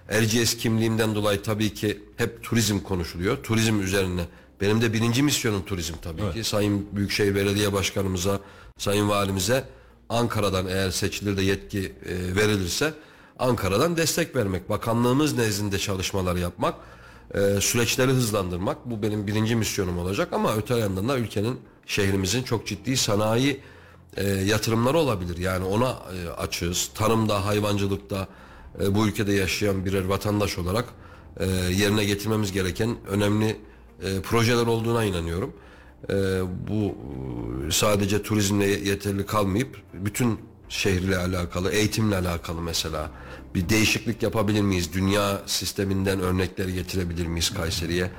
Erciyes kimliğimden dolayı tabii ki hep turizm konuşuluyor. Turizm üzerine. Benim de birinci misyonum turizm tabii ki. Sayın Büyükşehir Belediye Başkanımıza, Sayın Valimize Ankara'dan eğer seçilir de yetki e, verilirse Ankara'dan destek vermek, bakanlığımız nezdinde çalışmalar yapmak, e, süreçleri hızlandırmak bu benim birinci misyonum olacak ama öte yandan da ülkenin, şehrimizin çok ciddi sanayi e, yatırımları olabilir. Yani ona e, açığız. Tarımda, hayvancılıkta e, bu ülkede yaşayan birer vatandaş olarak e, yerine getirmemiz gereken önemli e, projeler olduğuna inanıyorum. E, bu e, sadece turizmle yeterli kalmayıp bütün şehirle alakalı, eğitimle alakalı mesela bir değişiklik yapabilir miyiz? Dünya sisteminden örnekleri getirebilir miyiz Kayseri'ye?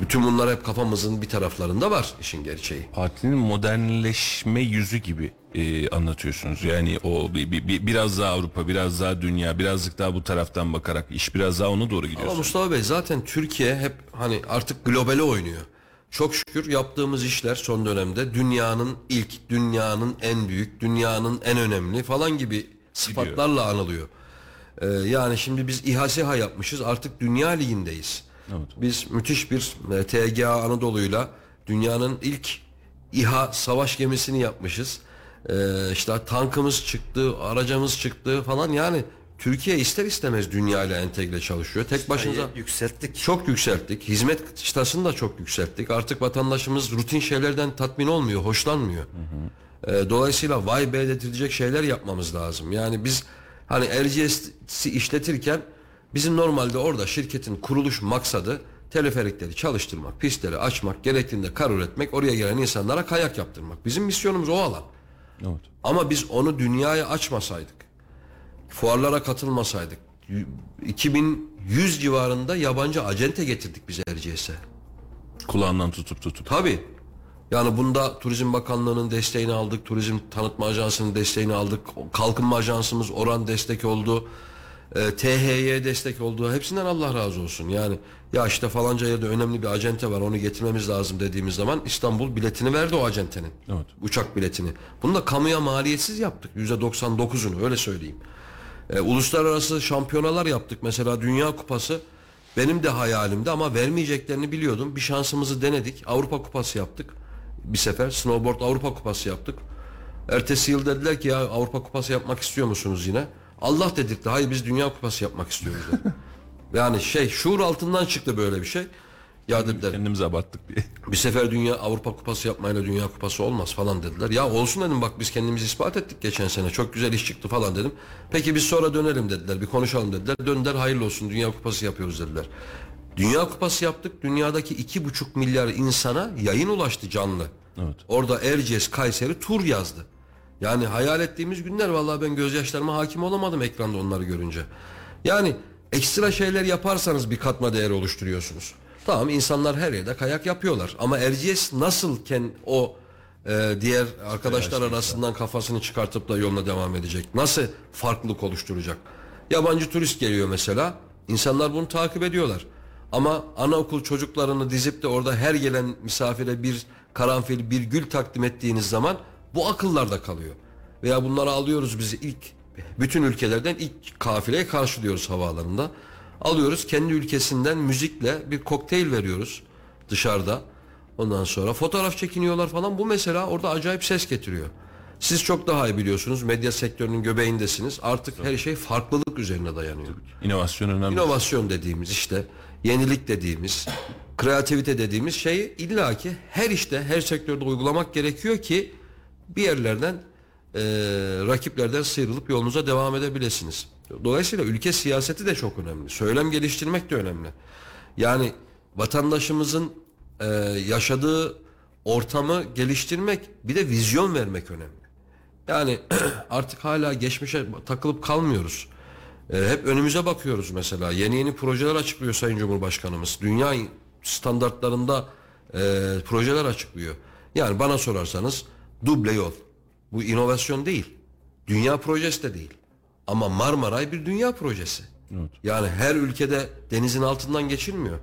Bütün bunlar hep kafamızın bir taraflarında var işin gerçeği.
Partinin modernleşme yüzü gibi e, anlatıyorsunuz. Yani o bi- bi- bi- biraz daha Avrupa, biraz daha dünya, birazcık daha bu taraftan bakarak iş biraz daha ona doğru
Ama
gidiyorsunuz.
Mustafa Bey zaten Türkiye hep hani artık globale oynuyor. Çok şükür yaptığımız işler son dönemde dünyanın ilk, dünyanın en büyük, dünyanın en önemli falan gibi sıfatlarla anılıyor. Ee, yani şimdi biz İHA SİHA yapmışız artık dünya ligindeyiz. Biz müthiş bir e, TGA Anadolu'yla dünyanın ilk İHA savaş gemisini yapmışız. Ee, işte tankımız çıktı, aracımız çıktı falan yani Türkiye ister istemez dünya ile entegre çalışıyor. Tek başınıza
yükselttik.
çok yükselttik. Hizmet çıtasını da çok yükselttik. Artık vatandaşımız rutin şeylerden tatmin olmuyor, hoşlanmıyor. Ee, dolayısıyla vay be dedirtecek şeyler yapmamız lazım. Yani biz hani LGS'i işletirken bizim normalde orada şirketin kuruluş maksadı teleferikleri çalıştırmak, pistleri açmak, gerektiğinde kar üretmek, oraya gelen insanlara kayak yaptırmak. Bizim misyonumuz o alan.
Evet.
Ama biz onu dünyaya açmasaydık, fuarlara katılmasaydık, y- 2100 civarında yabancı acente getirdik biz RCS'e.
Kulağından tutup tutup.
Tabii. Yani bunda Turizm Bakanlığı'nın desteğini aldık, Turizm Tanıtma Ajansı'nın desteğini aldık, Kalkınma Ajansımız Oran destek oldu, e, THY destek oldu. Hepsinden Allah razı olsun. Yani ya işte falanca yerde önemli bir acente var onu getirmemiz lazım dediğimiz zaman İstanbul biletini verdi o acentenin.
Evet.
Uçak biletini. Bunu da kamuya maliyetsiz yaptık. %99'unu öyle söyleyeyim. E, uluslararası şampiyonalar yaptık. Mesela Dünya Kupası benim de hayalimdi ama vermeyeceklerini biliyordum. Bir şansımızı denedik. Avrupa Kupası yaptık. Bir sefer snowboard Avrupa Kupası yaptık. Ertesi yıl dediler ki ya Avrupa Kupası yapmak istiyor musunuz yine? Allah dedirtti. Hayır biz Dünya Kupası yapmak istiyoruz dedi. yani şey şuur altından çıktı böyle bir şey. Ya dediler
Kendimizi abarttık diye.
bir sefer dünya Avrupa Kupası yapmayla Dünya Kupası olmaz falan dediler. Ya olsun dedim bak biz kendimizi ispat ettik geçen sene. Çok güzel iş çıktı falan dedim. Peki biz sonra dönelim dediler. Bir konuşalım dediler. Döndüler hayırlı olsun Dünya Kupası yapıyoruz dediler. Dünya Kupası yaptık. Dünyadaki iki buçuk milyar insana yayın ulaştı canlı.
Evet.
Orada Erciyes Kayseri tur yazdı. Yani hayal ettiğimiz günler vallahi ben gözyaşlarıma hakim olamadım ekranda onları görünce. Yani ekstra şeyler yaparsanız bir katma değer oluşturuyorsunuz. Tamam insanlar her yerde kayak yapıyorlar ama Erciyes nasılken o e, diğer arkadaşlar arasından kafasını çıkartıp da yoluna devam edecek? Nasıl farklılık oluşturacak? Yabancı turist geliyor mesela. İnsanlar bunu takip ediyorlar. Ama anaokul çocuklarını dizip de orada her gelen misafire bir karanfil, bir gül takdim ettiğiniz zaman bu akıllarda kalıyor. Veya bunları alıyoruz biz ilk bütün ülkelerden ilk kafileye karşılıyoruz havaalanında. Alıyoruz kendi ülkesinden müzikle bir kokteyl veriyoruz. dışarıda. Ondan sonra fotoğraf çekiniyorlar falan. Bu mesela orada acayip ses getiriyor. Siz çok daha iyi biliyorsunuz. Medya sektörünün göbeğindesiniz. Artık her şey farklılık üzerine dayanıyor.
İnovasyon önemli.
İnovasyon dediğimiz işte yenilik dediğimiz kreativite dediğimiz şeyi illaki her işte her sektörde uygulamak gerekiyor ki bir yerlerden eee, rakiplerden sıyrılıp yolunuza devam edebilirsiniz. Dolayısıyla ülke siyaseti de çok önemli. Söylem geliştirmek de önemli. Yani vatandaşımızın eee, yaşadığı ortamı geliştirmek bir de vizyon vermek önemli. Yani artık hala geçmişe takılıp kalmıyoruz. Ee, hep önümüze bakıyoruz mesela. Yeni yeni projeler açıklıyor Sayın Cumhurbaşkanımız. Dünya standartlarında e, projeler açıklıyor. Yani bana sorarsanız duble yol. Bu inovasyon değil. Dünya projesi de değil. Ama Marmaray bir dünya projesi. Yani her ülkede denizin altından geçilmiyor.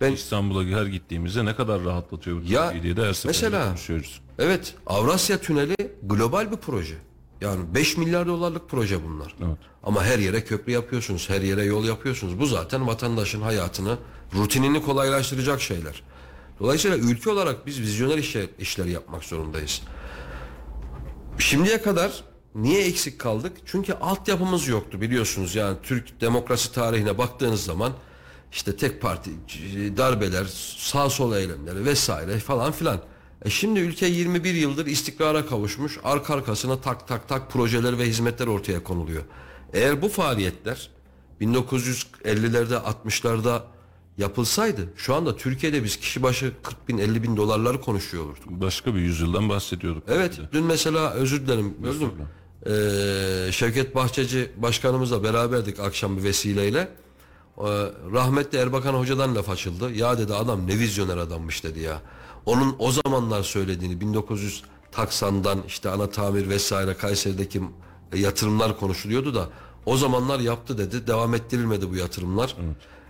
Ben
İstanbul'a her gittiğimizde ne kadar rahatlatıyor bu
Ya,
diye de her
mesela-
konuşuyoruz.
Evet, Avrasya Tüneli global bir proje. Yani 5 milyar dolarlık proje bunlar.
Evet.
Ama her yere köprü yapıyorsunuz, her yere yol yapıyorsunuz. Bu zaten vatandaşın hayatını, rutinini kolaylaştıracak şeyler. Dolayısıyla ülke olarak biz vizyoner işler, işler yapmak zorundayız. Şimdiye kadar niye eksik kaldık? Çünkü altyapımız yoktu biliyorsunuz. Yani Türk demokrasi tarihine baktığınız zaman işte tek parti darbeler, sağ sol eylemleri vesaire falan filan. E şimdi ülke 21 yıldır istikrara kavuşmuş. Arka arkasına tak tak tak projeler ve hizmetler ortaya konuluyor. Eğer bu faaliyetler 1950'lerde 60'larda yapılsaydı şu anda Türkiye'de biz kişi başı 40 bin 50 bin dolarları konuşuyor olurduk.
Başka bir yüzyıldan bahsediyorduk.
Evet dün mesela özür dilerim böldüm. Ee, Şevket Bahçeci başkanımızla beraberdik akşam bir vesileyle. Ee, rahmetli Erbakan Hoca'dan laf açıldı. Ya dedi adam ne vizyoner adammış dedi ya. Onun o zamanlar söylediğini 1900 Taksan'dan işte ana tamir vesaire Kayseri'deki yatırımlar konuşuluyordu da o zamanlar yaptı dedi. Devam ettirilmedi bu yatırımlar.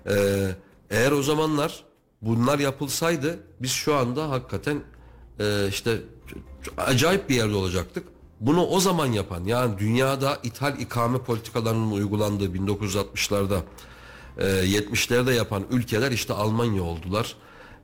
Ee, eğer o zamanlar bunlar yapılsaydı biz şu anda hakikaten e, işte acayip bir yerde olacaktık. Bunu o zaman yapan yani dünyada ithal ikame politikalarının uygulandığı 1960'larda e, 70'lerde yapan ülkeler işte Almanya oldular.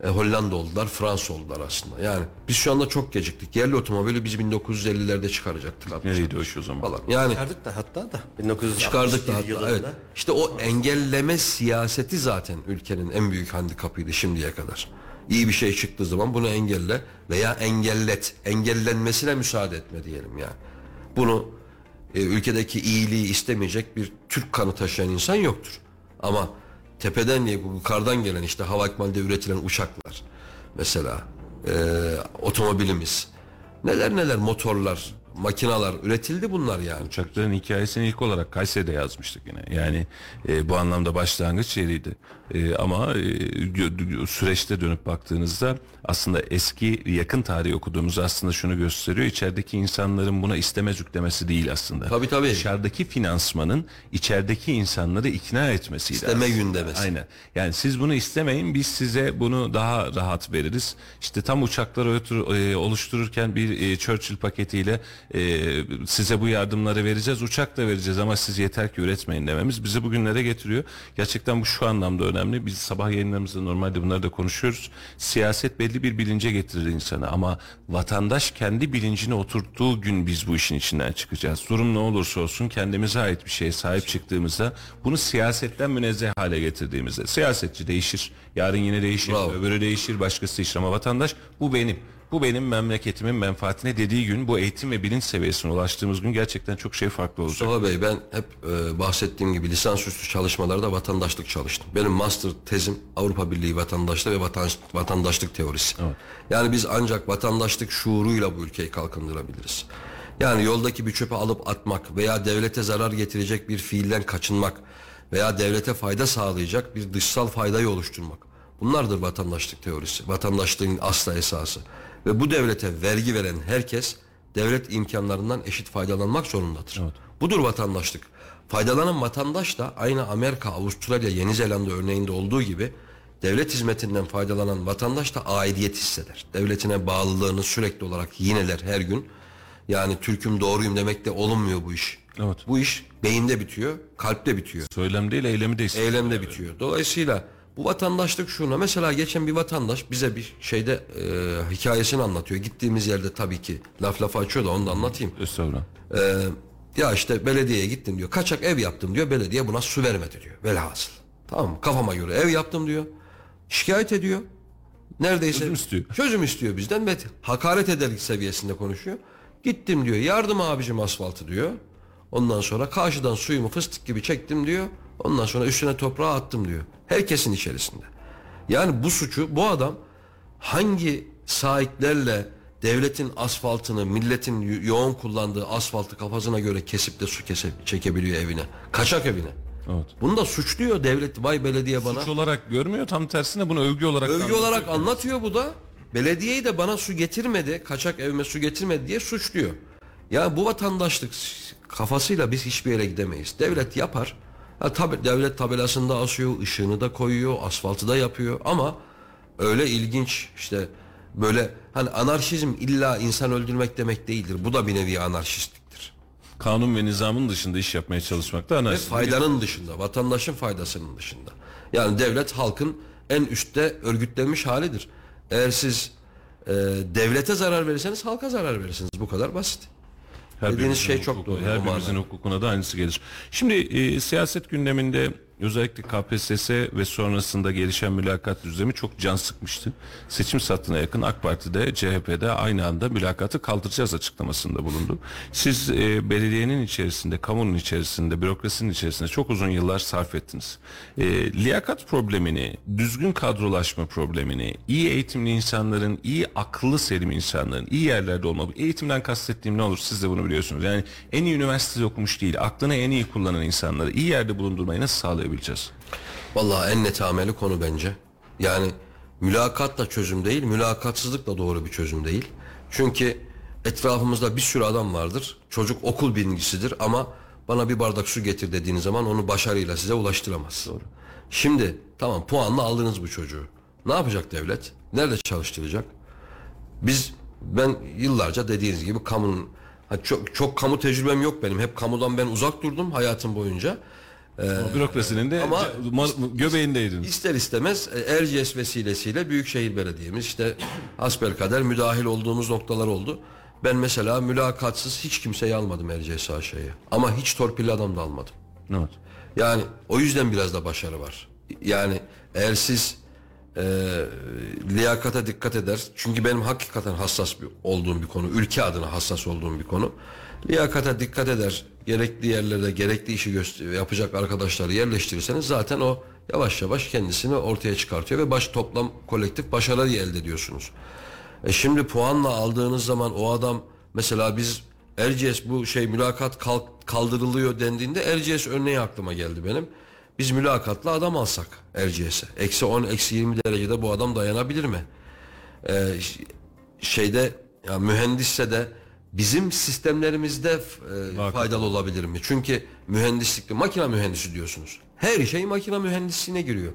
e, Hollanda oldular, Fransa oldular aslında. Yani biz şu anda çok geciktik. Yerli otomobili biz 1950'lerde çıkaracaktık. 60'larda
Nereydi o o zaman?
falan. Yani
Çıkardık da hatta da 1961
çıkardık da hatta
yılında.
evet. İşte o engelleme siyaseti zaten ülkenin en büyük handikapıydı şimdiye kadar. İyi bir şey çıktığı zaman bunu engelle veya engellet. Engellenmesine müsaade etme diyelim yani. Bunu e, ülkedeki iyiliği istemeyecek bir Türk kanı taşıyan insan yoktur. Ama tepeden diye bu kardan gelen işte hava ikmalde üretilen uçaklar mesela e, otomobilimiz neler neler motorlar makinalar üretildi bunlar yani.
Uçakların hikayesini ilk olarak Kayseri'de yazmıştık yine. Yani e, bu anlamda başlangıç yeriydi. E, ama e, süreçte dönüp baktığınızda aslında eski yakın tarihi okuduğumuz aslında şunu gösteriyor. İçerideki insanların buna istemez yüklemesi değil aslında.
Tabii, tabii.
Dışarıdaki finansmanın içerideki insanları ikna etmesiydi.
İsteme
aslında.
gündemesi.
Aynen. Yani siz bunu istemeyin biz size bunu daha rahat veririz. İşte tam uçakları e, oluştururken bir e, Churchill paketiyle e, size bu yardımları vereceğiz. Uçak da vereceğiz ama siz yeter ki üretmeyin dememiz bizi bugünlere getiriyor. Gerçekten bu şu anlamda önemli. Biz sabah yayınlarımızda normalde bunları da konuşuyoruz. Siyaset belli bir bilince getirir insanı ama vatandaş kendi bilincine oturttuğu gün biz bu işin içinden çıkacağız. Durum ne olursa olsun kendimize ait bir şeye sahip çıktığımızda bunu siyasetten münezzeh hale getirdiğimizde siyasetçi değişir. Yarın yine değişir.
Bravo.
Öbürü değişir. Başkası değişir ama vatandaş bu benim. Bu benim memleketimin menfaatine dediği gün bu eğitim ve bilinç seviyesine ulaştığımız gün gerçekten çok şey farklı olacak.
Mustafa Bey ben hep e, bahsettiğim gibi lisansüstü çalışmalarda vatandaşlık çalıştım. Benim master tezim Avrupa Birliği vatandaşlığı ve vatan, vatandaşlık teorisi. Yani biz ancak vatandaşlık şuuruyla bu ülkeyi kalkındırabiliriz. Yani yoldaki bir çöpe alıp atmak veya devlete zarar getirecek bir fiilden kaçınmak veya devlete fayda sağlayacak bir dışsal faydayı oluşturmak. Bunlardır vatandaşlık teorisi. Vatandaşlığın asla esası. Ve bu devlete vergi veren herkes devlet imkanlarından eşit faydalanmak zorundadır. Budur vatandaşlık. Faydalanan vatandaş da aynı Amerika, Avustralya, Yeni Zelanda örneğinde olduğu gibi devlet hizmetinden faydalanan vatandaş da aidiyet hisseder. Devletine bağlılığını sürekli olarak yineler her gün. Yani Türk'üm doğruyum demekle olunmuyor bu iş.
Evet.
Bu iş beyinde bitiyor, kalpte bitiyor.
Söylem değil eylemi de.
Eylemde bitiyor. Dolayısıyla bu vatandaşlık şuna mesela geçen bir vatandaş bize bir şeyde e, hikayesini anlatıyor. Gittiğimiz yerde tabii ki laf lafa açıyor da onu da anlatayım.
Estağfurullah.
Ee, ya işte belediyeye gittim diyor. Kaçak ev yaptım diyor. Belediye buna su vermedi diyor. Velhasıl. Tamam mı? Kafama göre ev yaptım diyor. Şikayet ediyor. Neredeyse
Çözüm istiyor.
Çözüm istiyor bizden ve hakaret ederlik seviyesinde konuşuyor. Gittim diyor. Yardım abicim asfaltı diyor. Ondan sonra karşıdan suyumu fıstık gibi çektim diyor. Ondan sonra üstüne toprağı attım diyor. Herkesin içerisinde. Yani bu suçu bu adam hangi sahiplerle devletin asfaltını, milletin yo- yoğun kullandığı asfaltı kafasına göre kesip de su kesip çekebiliyor evine. Kaçak evine.
Evet.
Bunu da suçluyor devlet, vay belediye bana.
Suç olarak görmüyor tam tersine bunu övgü olarak
Övgü
anlatıyor.
olarak anlatıyor bu da. Belediyeyi de bana su getirmedi, kaçak evime su getirmedi diye suçluyor. Ya bu vatandaşlık kafasıyla biz hiçbir yere gidemeyiz. Devlet yapar. Ha, tabi, devlet tabelasında asıyor, ışığını da koyuyor, asfaltı da yapıyor ama öyle ilginç işte böyle hani anarşizm illa insan öldürmek demek değildir. Bu da bir nevi anarşistliktir.
Kanun ve nizamın dışında iş yapmaya çalışmak da
Ve
anarşist.
faydanın dışında, vatandaşın faydasının dışında. Yani devlet halkın en üstte örgütlenmiş halidir. Eğer siz e, devlete zarar verirseniz halka zarar verirsiniz. Bu kadar basit. Dediğiniz şey çok doğru.
Her
O
birimizin
manada.
hukukuna da aynısı gelir. Şimdi e, siyaset gündeminde özellikle KPSS ve sonrasında gelişen mülakat düzlemi çok can sıkmıştı. Seçim sattığına yakın AK Parti'de CHP'de aynı anda mülakatı kaldıracağız açıklamasında bulundu. Siz e, belediyenin içerisinde, kamunun içerisinde, bürokrasinin içerisinde çok uzun yıllar sarf ettiniz. E, liyakat problemini, düzgün kadrolaşma problemini, iyi eğitimli insanların, iyi akıllı selim insanların, iyi yerlerde olma. Eğitimden kastettiğim ne olur siz de bunu biliyorsunuz. Yani en iyi üniversitede okumuş değil, aklını en iyi kullanan insanları iyi yerde bulundurmayı nasıl sağlayabileceğiz?
Vallahi en net ameli konu bence. Yani mülakat da çözüm değil, mülakatsızlık da doğru bir çözüm değil. Çünkü etrafımızda bir sürü adam vardır. Çocuk okul birincisidir ama bana bir bardak su getir dediğiniz zaman onu başarıyla size ulaştıramaz. Doğru. Şimdi tamam puanla aldınız bu çocuğu. Ne yapacak devlet? Nerede çalıştıracak? Biz ben yıllarca dediğiniz gibi kamunun çok çok kamu tecrübem yok benim. Hep kamudan ben uzak durdum hayatım boyunca.
Bürokrasinin de
ama-
ma- göbeğindeydiniz.
İster istemez e, Erciyes vesilesiyle Büyükşehir Belediye'miz işte hasbelkader müdahil olduğumuz noktalar oldu. Ben mesela mülakatsız hiç kimseyi almadım Erciyes AŞ'ye. Ama hiç torpilli adam da almadım.
Evet.
Yani o yüzden biraz da başarı var. Yani eğer siz e, liyakata dikkat eder. Çünkü benim hakikaten hassas bir, olduğum bir konu. Ülke adına hassas olduğum bir konu. Liyakata dikkat eder. Gerekli yerlerde gerekli işi yapacak arkadaşları yerleştirirseniz zaten o yavaş yavaş kendisini ortaya çıkartıyor ve baş toplam kolektif başarıyı elde ediyorsunuz. E şimdi puanla aldığınız zaman o adam mesela biz Erciyes bu şey mülakat kalk- kaldırılıyor dendiğinde Erciyes örneği aklıma geldi benim. Biz mülakatla adam alsak Erciyes'e. Eksi 10, eksi 20 derecede bu adam dayanabilir mi? Ee, şeyde ya mühendisse de bizim sistemlerimizde e, faydalı olabilir mi? Çünkü mühendislikte makine mühendisi diyorsunuz. Her şey makine mühendisliğine giriyor.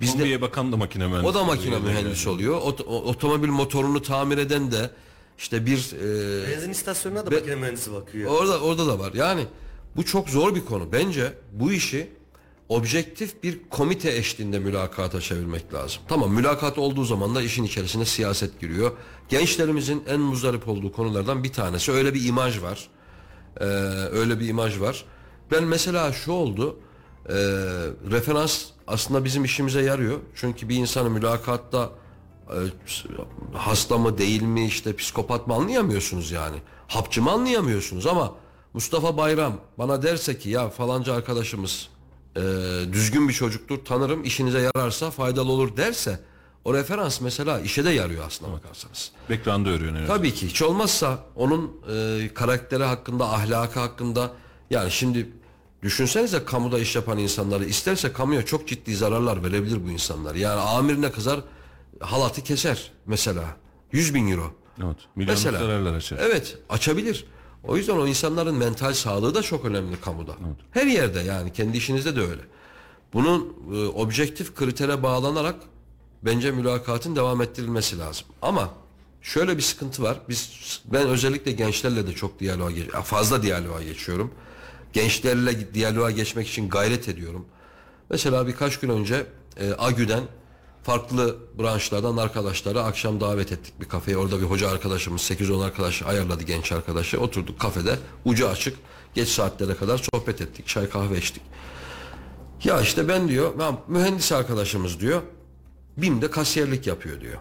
Bizde
Kombiye bakan da makine mühendisi.
o da makine
oluyor.
mühendisi oluyor. Ot- o- otomobil motorunu tamir eden de işte bir e,
Benzin istasyonuna da
Ve-
makine mühendisi bakıyor.
orada orada da var. Yani bu çok zor bir konu. Bence bu işi objektif bir komite eşliğinde mülakata çevirmek lazım. Tamam mülakat olduğu zaman da işin içerisine siyaset giriyor. Gençlerimizin en muzdarip olduğu konulardan bir tanesi öyle bir imaj var. Ee, öyle bir imaj var. Ben mesela şu oldu. e, referans aslında bizim işimize yarıyor. Çünkü bir insanı mülakatta e, hasta mı değil mi işte psikopat mı anlayamıyorsunuz yani. Hapçı mı anlayamıyorsunuz ama Mustafa Bayram bana derse ki ya falanca arkadaşımız e, düzgün bir çocuktur tanırım işinize yararsa faydalı olur derse o referans mesela işe de yarıyor aslına bakarsanız.
Background'ı öğreniyor.
Tabii ki hiç olmazsa onun e, karakteri hakkında, ahlakı hakkında yani şimdi düşünsenize kamuda iş yapan insanları isterse kamuya çok ciddi zararlar verebilir bu insanlar. Yani amirine kızar halatı keser mesela 100 bin euro.
Evet. Milyonluk
Mesela.
zararlar açar.
Evet açabilir. O yüzden o insanların mental sağlığı da çok önemli kamuda. Her yerde yani kendi işinizde de öyle. Bunun e, objektif kritere bağlanarak bence mülakatın devam ettirilmesi lazım. Ama şöyle bir sıkıntı var. Biz ben özellikle gençlerle de çok diyaloğa geç, fazla diyaloğa geçiyorum. Gençlerle diyaloğa geçmek için gayret ediyorum. Mesela birkaç gün önce e, AGÜ'den farklı branşlardan arkadaşları akşam davet ettik bir kafeye. Orada bir hoca arkadaşımız 8-10 arkadaş ayarladı genç arkadaşı. Oturduk kafede ucu açık geç saatlere kadar sohbet ettik. Çay kahve içtik. Ya işte ben diyor ben mühendis arkadaşımız diyor BİM'de kasiyerlik yapıyor diyor.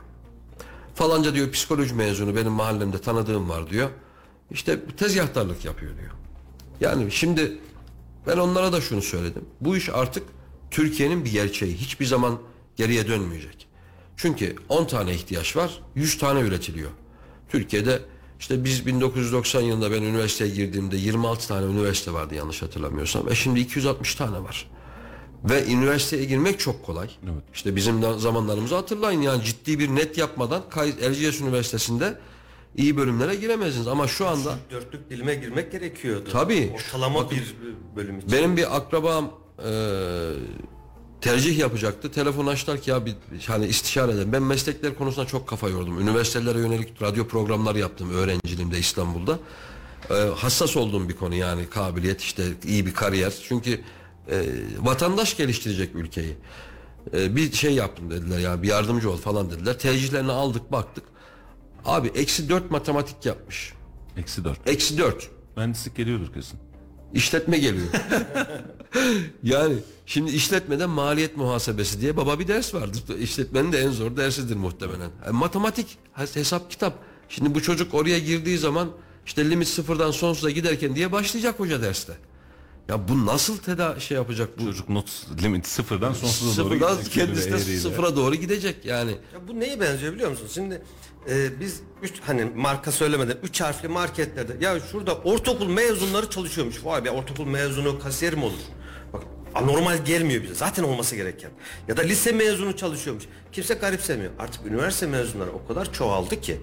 Falanca diyor psikoloji mezunu benim mahallemde tanıdığım var diyor. İşte tezgahtarlık yapıyor diyor. Yani şimdi ben onlara da şunu söyledim. Bu iş artık Türkiye'nin bir gerçeği. Hiçbir zaman geriye dönmeyecek. Çünkü 10 tane ihtiyaç var, 100 tane üretiliyor. Türkiye'de işte biz 1990 yılında ben üniversiteye girdiğimde 26 tane üniversite vardı yanlış hatırlamıyorsam. E şimdi 260 tane var. Ve üniversiteye girmek çok kolay. İşte bizim de zamanlarımızı hatırlayın yani ciddi bir net yapmadan Erciyes Üniversitesi'nde iyi bölümlere giremezdiniz. Ama şu anda
Dörtlük dilime girmek gerekiyordu.
Tabii.
Ortalama bir bölüm için.
benim bir akrabam e, tercih yapacaktı. Telefon açtılar ki ya bir hani istişare edelim. Ben meslekler konusunda çok kafa yordum. Üniversitelere yönelik radyo programlar yaptım öğrenciliğimde İstanbul'da. E, hassas olduğum bir konu yani kabiliyet işte iyi bir kariyer. Çünkü e, vatandaş geliştirecek ülkeyi. E, bir şey yaptım dediler ya bir yardımcı ol falan dediler. Tercihlerini aldık baktık. Abi eksi dört matematik yapmış.
Eksi dört.
Eksi dört.
Mühendislik geliyordur kesin.
İşletme geliyor. yani şimdi işletmeden maliyet muhasebesi diye baba bir ders vardır. İşletmenin de en zor dersidir muhtemelen. Yani matematik, hesap kitap. Şimdi bu çocuk oraya girdiği zaman işte limit sıfırdan sonsuza giderken diye başlayacak hoca derste. Ya bu nasıl teda şey yapacak bu?
Çocuk not limit sıfırdan sonsuza doğru
Sıfırdan
gidecek
kendisi de sıfıra doğru gidecek yani.
Ya bu neye benziyor biliyor musun? Şimdi e, biz üç hani marka söylemeden üç harfli marketlerde ya şurada ortaokul mezunları çalışıyormuş. Vay be ortaokul mezunu kasiyer mi olur? Bak anormal gelmiyor bize. Zaten olması gereken. Ya da lise mezunu çalışıyormuş. Kimse garipsemiyor. Artık üniversite mezunları o kadar çoğaldı ki.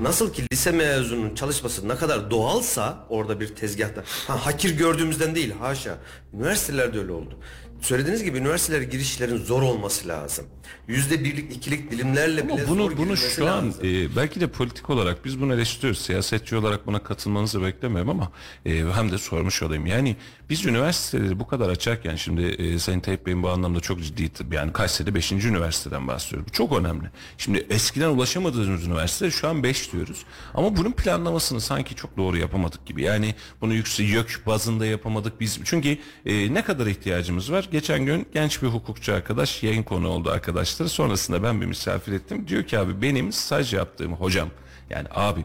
Nasıl ki lise mezununun çalışması ne kadar doğalsa orada bir tezgahta. Ha, hakir gördüğümüzden değil haşa. Üniversitelerde öyle oldu. Söylediğiniz gibi üniversitelere girişlerin zor olması lazım. Yüzde birlik, ikilik dilimlerle bile
Ama
zor
bunu bunu
girilmesi
şu an
lazım.
e, belki de politik olarak biz bunu eleştiriyoruz. Siyasetçi olarak buna katılmanızı beklemiyorum ama e, hem de sormuş olayım. Yani biz üniversiteleri bu kadar açarken şimdi e, Sayın Tayyip Bey'in bu anlamda çok ciddi yani Kayseri 5. üniversiteden bahsediyorum. Bu çok önemli. Şimdi eskiden ulaşamadığımız üniversite şu an 5 diyoruz. Ama bunun planlamasını sanki çok doğru yapamadık gibi. Yani bunu yüksek YÖK bazında yapamadık biz. Çünkü e, ne kadar ihtiyacımız var? Geçen gün genç bir hukukçu arkadaş yayın konu oldu arkadaşları. Sonrasında ben bir misafir ettim. Diyor ki abi benim staj yaptığım hocam yani abi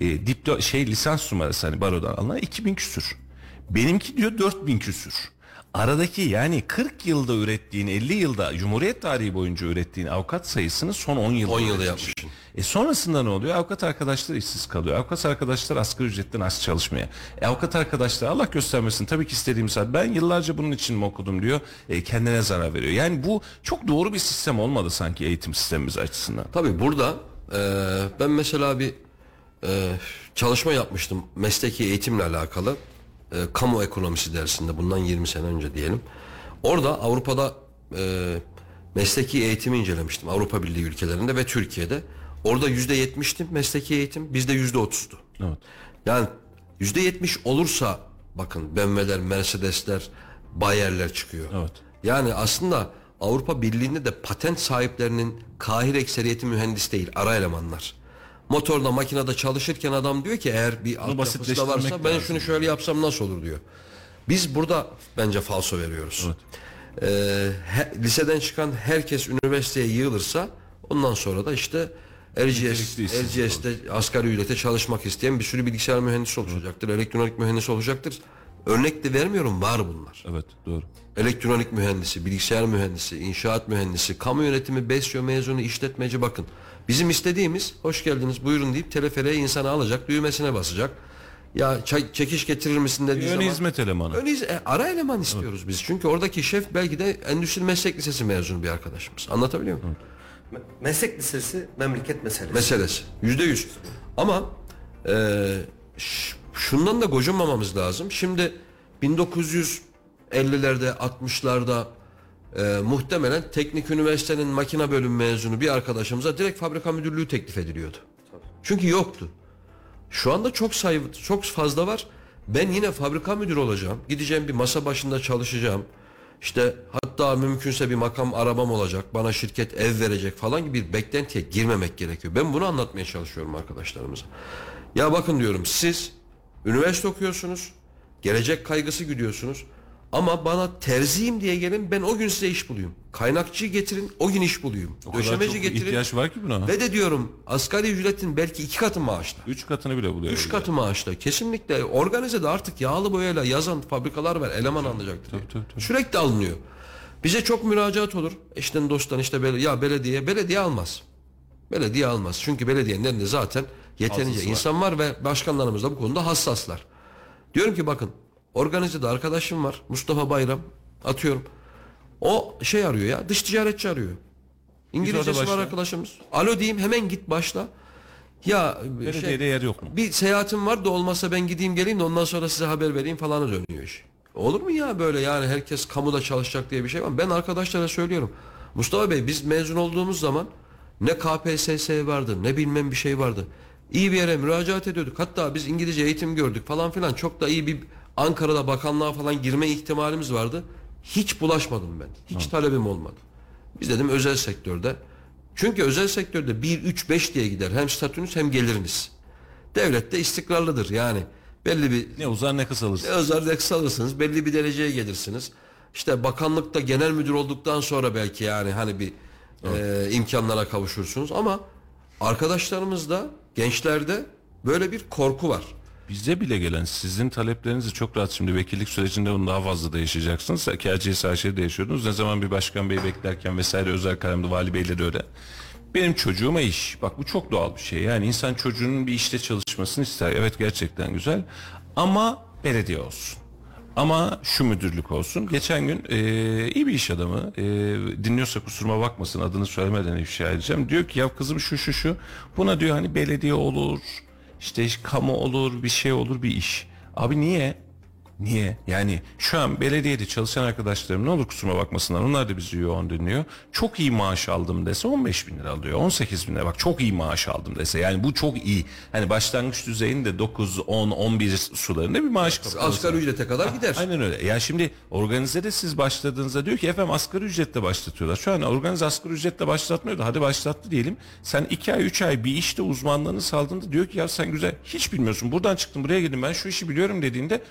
e, diplo şey lisans numarası hani barodan alınan 2000 küsür. Benimki diyor 4000 küsür. Aradaki yani 40 yılda ürettiğin 50 yılda Cumhuriyet tarihi boyunca ürettiğin avukat sayısını son 10 yılda
10 yılda yapmışsın.
E sonrasında ne oluyor? Avukat arkadaşlar işsiz kalıyor. Avukat arkadaşlar asgari ücretten az çalışmaya. E avukat arkadaşlar Allah göstermesin tabii ki istediğim saat. Ben yıllarca bunun için mi okudum diyor. E, kendine zarar veriyor. Yani bu çok doğru bir sistem olmadı sanki eğitim sistemimiz açısından.
Tabii burada e, ben mesela bir e, çalışma yapmıştım mesleki eğitimle alakalı. E, kamu ekonomisi dersinde bundan 20 sene önce diyelim. Orada Avrupa'da e, mesleki eğitimi incelemiştim. Avrupa Birliği ülkelerinde ve Türkiye'de. Orada yüzde yetmişti mesleki eğitim, bizde yüzde otuzdu.
Evet.
Yani yüzde yetmiş olursa bakın BMW'ler, Mercedesler, Bayer'ler çıkıyor.
Evet.
Yani aslında Avrupa Birliği'nde de patent sahiplerinin kahir ekseriyeti mühendis değil, ara elemanlar. Motorda, makinede çalışırken adam diyor ki eğer bir da
basitleştirmek
varsa ben
lazım.
şunu şöyle yapsam nasıl olur diyor. Biz burada bence falso veriyoruz. Ee, he- liseden çıkan herkes üniversiteye yığılırsa ondan sonra da işte
işsizlik
Erciyes'te asgari ücrete çalışmak isteyen bir sürü bilgisayar mühendisi olacaktır. Elektronik mühendisi olacaktır. Örnek de vermiyorum var bunlar.
Evet doğru.
Elektronik mühendisi, bilgisayar mühendisi, inşaat mühendisi, kamu yönetimi, BESYO mezunu, işletmeci bakın. Bizim istediğimiz hoş geldiniz buyurun deyip teleferiğe insanı alacak, düğmesine basacak. Ya çay- çekiş getirir misin dediği
Ön
zaman.
hizmet elemanı.
Ön iz- e, ara eleman istiyoruz biz. Çünkü oradaki şef belki de endüstri meslek lisesi mezunu bir arkadaşımız. Anlatabiliyor muyum?
Me- Meslek lisesi memleket meselesi.
meselesi. Yüzde yüz. Ama e, şundan da gocunmamamız lazım. Şimdi 1950'lerde 60'larda e, muhtemelen teknik üniversitenin makine bölüm mezunu bir arkadaşımıza direkt fabrika müdürlüğü teklif ediliyordu. Çünkü yoktu. Şu anda çok sayı çok fazla var. Ben yine fabrika müdürü olacağım. Gideceğim bir masa başında çalışacağım. İşte hatta Hatta mümkünse bir makam arabam olacak, bana şirket ev verecek falan gibi bir beklentiye girmemek gerekiyor. Ben bunu anlatmaya çalışıyorum arkadaşlarımıza. Ya bakın diyorum siz üniversite okuyorsunuz, gelecek kaygısı güdüyorsunuz. Ama bana terziyim diye gelin ben o gün size iş bulayım. Kaynakçıyı getirin o gün iş bulayım.
O kadar
Döşemeci
çok
getirin.
ihtiyaç var ki buna.
Ve de diyorum asgari ücretin belki iki katı maaşla.
Üç katını bile buluyor.
Üç katı maaşla. Kesinlikle organizede artık yağlı boyayla yazan fabrikalar var. Eleman alınacak diye.
Tabii, tabii, tabii.
Sürekli alınıyor. Bize çok müracaat olur. Eşten dosttan işte bel- ya belediye. Belediye almaz. Belediye almaz. Çünkü belediyenin elinde zaten yeterince
var.
insan var ve başkanlarımız da bu konuda hassaslar. Diyorum ki bakın organizede arkadaşım var. Mustafa Bayram. Atıyorum. O şey arıyor ya dış ticaretçi arıyor. İngilizcesi var arkadaşımız. Alo diyeyim hemen git başla. Ya şey,
Belediyede yer yok mu?
bir seyahatim var da olmazsa ben gideyim geleyim de ondan sonra size haber vereyim falanı dönüyor iş. Olur mu ya böyle yani herkes kamuda çalışacak diye bir şey var. Ben arkadaşlara söylüyorum. Mustafa Bey biz mezun olduğumuz zaman ne KPSS vardı ne bilmem bir şey vardı. İyi bir yere müracaat ediyorduk. Hatta biz İngilizce eğitim gördük falan filan. Çok da iyi bir Ankara'da bakanlığa falan girme ihtimalimiz vardı. Hiç bulaşmadım ben. Hiç talebim olmadı. Biz dedim özel sektörde. Çünkü özel sektörde 1, 3, 5 diye gider. Hem statünüz hem geliriniz. Devlette istikrarlıdır yani. Belli bir
Ne uzar ne kısalırsın.
özel ders alırsınız. Belli bir dereceye gelirsiniz. İşte bakanlıkta genel müdür olduktan sonra belki yani hani bir e, imkanlara kavuşursunuz. Ama arkadaşlarımızda, gençlerde böyle bir korku var.
Bize bile gelen sizin taleplerinizi çok rahat şimdi vekillik sürecinde bunu daha fazla da yaşayacaksınız. KCS AŞ'de yaşıyordunuz. Ne zaman bir başkan bey beklerken vesaire özel kalemde vali beyle de öyle. Benim çocuğuma iş. Bak bu çok doğal bir şey. Yani insan çocuğunun bir işte çalışmasını ister. Evet gerçekten güzel. Ama belediye olsun. Ama şu müdürlük olsun. Geçen gün e, iyi bir iş adamı e, dinliyorsa kusuruma bakmasın adını söylemeden ifşa edeceğim. Diyor ki ya kızım şu şu şu buna diyor hani belediye olur işte iş- kamu olur bir şey olur bir iş. Abi niye? Niye? Yani şu an belediyede çalışan arkadaşlarım ne olur kusuruma bakmasınlar onlar da bizi yoğun dinliyor. Çok iyi maaş aldım dese 15 bin lira alıyor 18 bin lira bak çok iyi maaş aldım dese yani bu çok iyi. Hani başlangıç düzeyinde 9, 10, 11 sularında bir maaş kapısı.
Asgari ücrete kadar gider.
Aynen öyle. Ya şimdi organizede siz başladığınızda diyor ki efendim asgari ücretle başlatıyorlar. Şu an organize asgari ücretle başlatmıyor da hadi başlattı diyelim. Sen iki ay üç ay bir işte uzmanlığını saldığında diyor ki ya sen güzel hiç bilmiyorsun. Buradan çıktım buraya girdim ben şu işi biliyorum dediğinde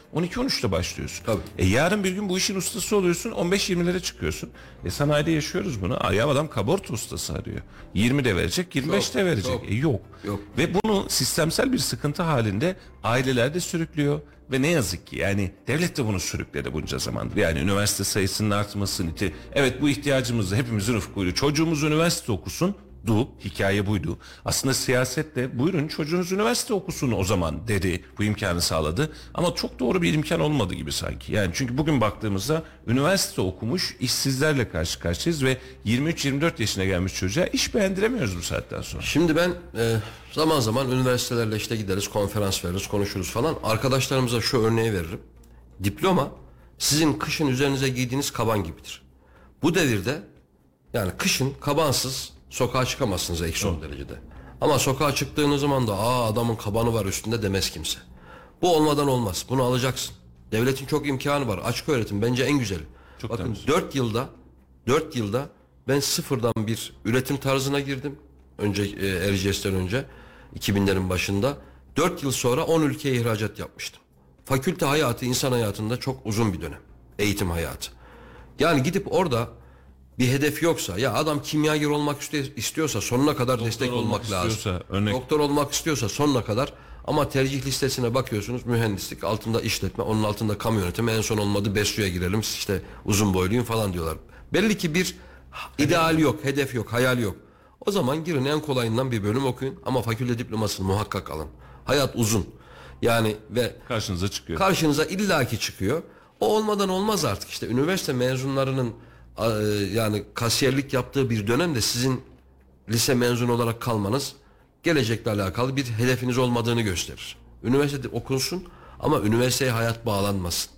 12-13'te başlıyorsun.
Tabii.
E yarın bir gün bu işin ustası oluyorsun 15-20'lere çıkıyorsun. E sanayide yaşıyoruz bunu. Aa, Ya adam kaborta ustası arıyor. 20 de verecek 25 de verecek.
çok.
E yok.
Yok.
Ve bunu sistemsel bir sıkıntı halinde aileler de sürüklüyor ve ne yazık ki yani devlet de bunu sürükledi bunca zamandır. Yani üniversite sayısının artması niti. Evet bu ihtiyacımız hepimizin ufkuydu. Çocuğumuz üniversite okusun. Du, hikaye buydu. Aslında siyaset de buyurun çocuğunuz üniversite okusun o zaman dedi. Bu imkanı sağladı. Ama çok doğru bir imkan olmadı gibi sanki. Yani çünkü bugün baktığımızda üniversite okumuş işsizlerle karşı karşıyayız ve 23-24 yaşına gelmiş çocuğa iş beğendiremiyoruz bu saatten sonra.
Şimdi ben e, zaman zaman üniversitelerle işte gideriz, konferans veririz, konuşuruz falan. Arkadaşlarımıza şu örneği veririm. Diploma sizin kışın üzerinize giydiğiniz kaban gibidir. Bu devirde yani kışın kabansız sokağa çıkamazsınız eksi 10 derecede. Ama sokağa çıktığınız zaman da aa adamın kabanı var üstünde demez kimse. Bu olmadan olmaz. Bunu alacaksın. Devletin çok imkanı var. Açık öğretim bence en güzeli.
Çok
Bakın
temiz.
4 yılda 4 yılda ben sıfırdan bir üretim tarzına girdim. Önce e, Erciyes'ten önce 2000'lerin başında 4 yıl sonra 10 ülkeye ihracat yapmıştım. Fakülte hayatı insan hayatında çok uzun bir dönem. Eğitim hayatı. Yani gidip orada bir hedef yoksa ya adam kimyager olmak istiyorsa sonuna kadar destek
olmak
olmak lazım.
istiyorsa, örnek-
Doktor olmak istiyorsa sonuna kadar ama tercih listesine bakıyorsunuz mühendislik altında işletme onun altında kamu yönetimi en son olmadı Besyo'ya girelim işte uzun boyluyum falan diyorlar. Belli ki bir ideal yok hedef yok hayal yok. O zaman girin en kolayından bir bölüm okuyun ama fakülte diplomasını muhakkak alın. Hayat uzun yani ve
Karşınıza çıkıyor.
karşınıza illaki çıkıyor. O olmadan olmaz artık işte üniversite mezunlarının yani kasiyerlik yaptığı bir dönemde sizin lise mezunu olarak kalmanız gelecekle alakalı bir hedefiniz olmadığını gösterir. Üniversitede okunsun ama üniversiteye hayat bağlanmasın.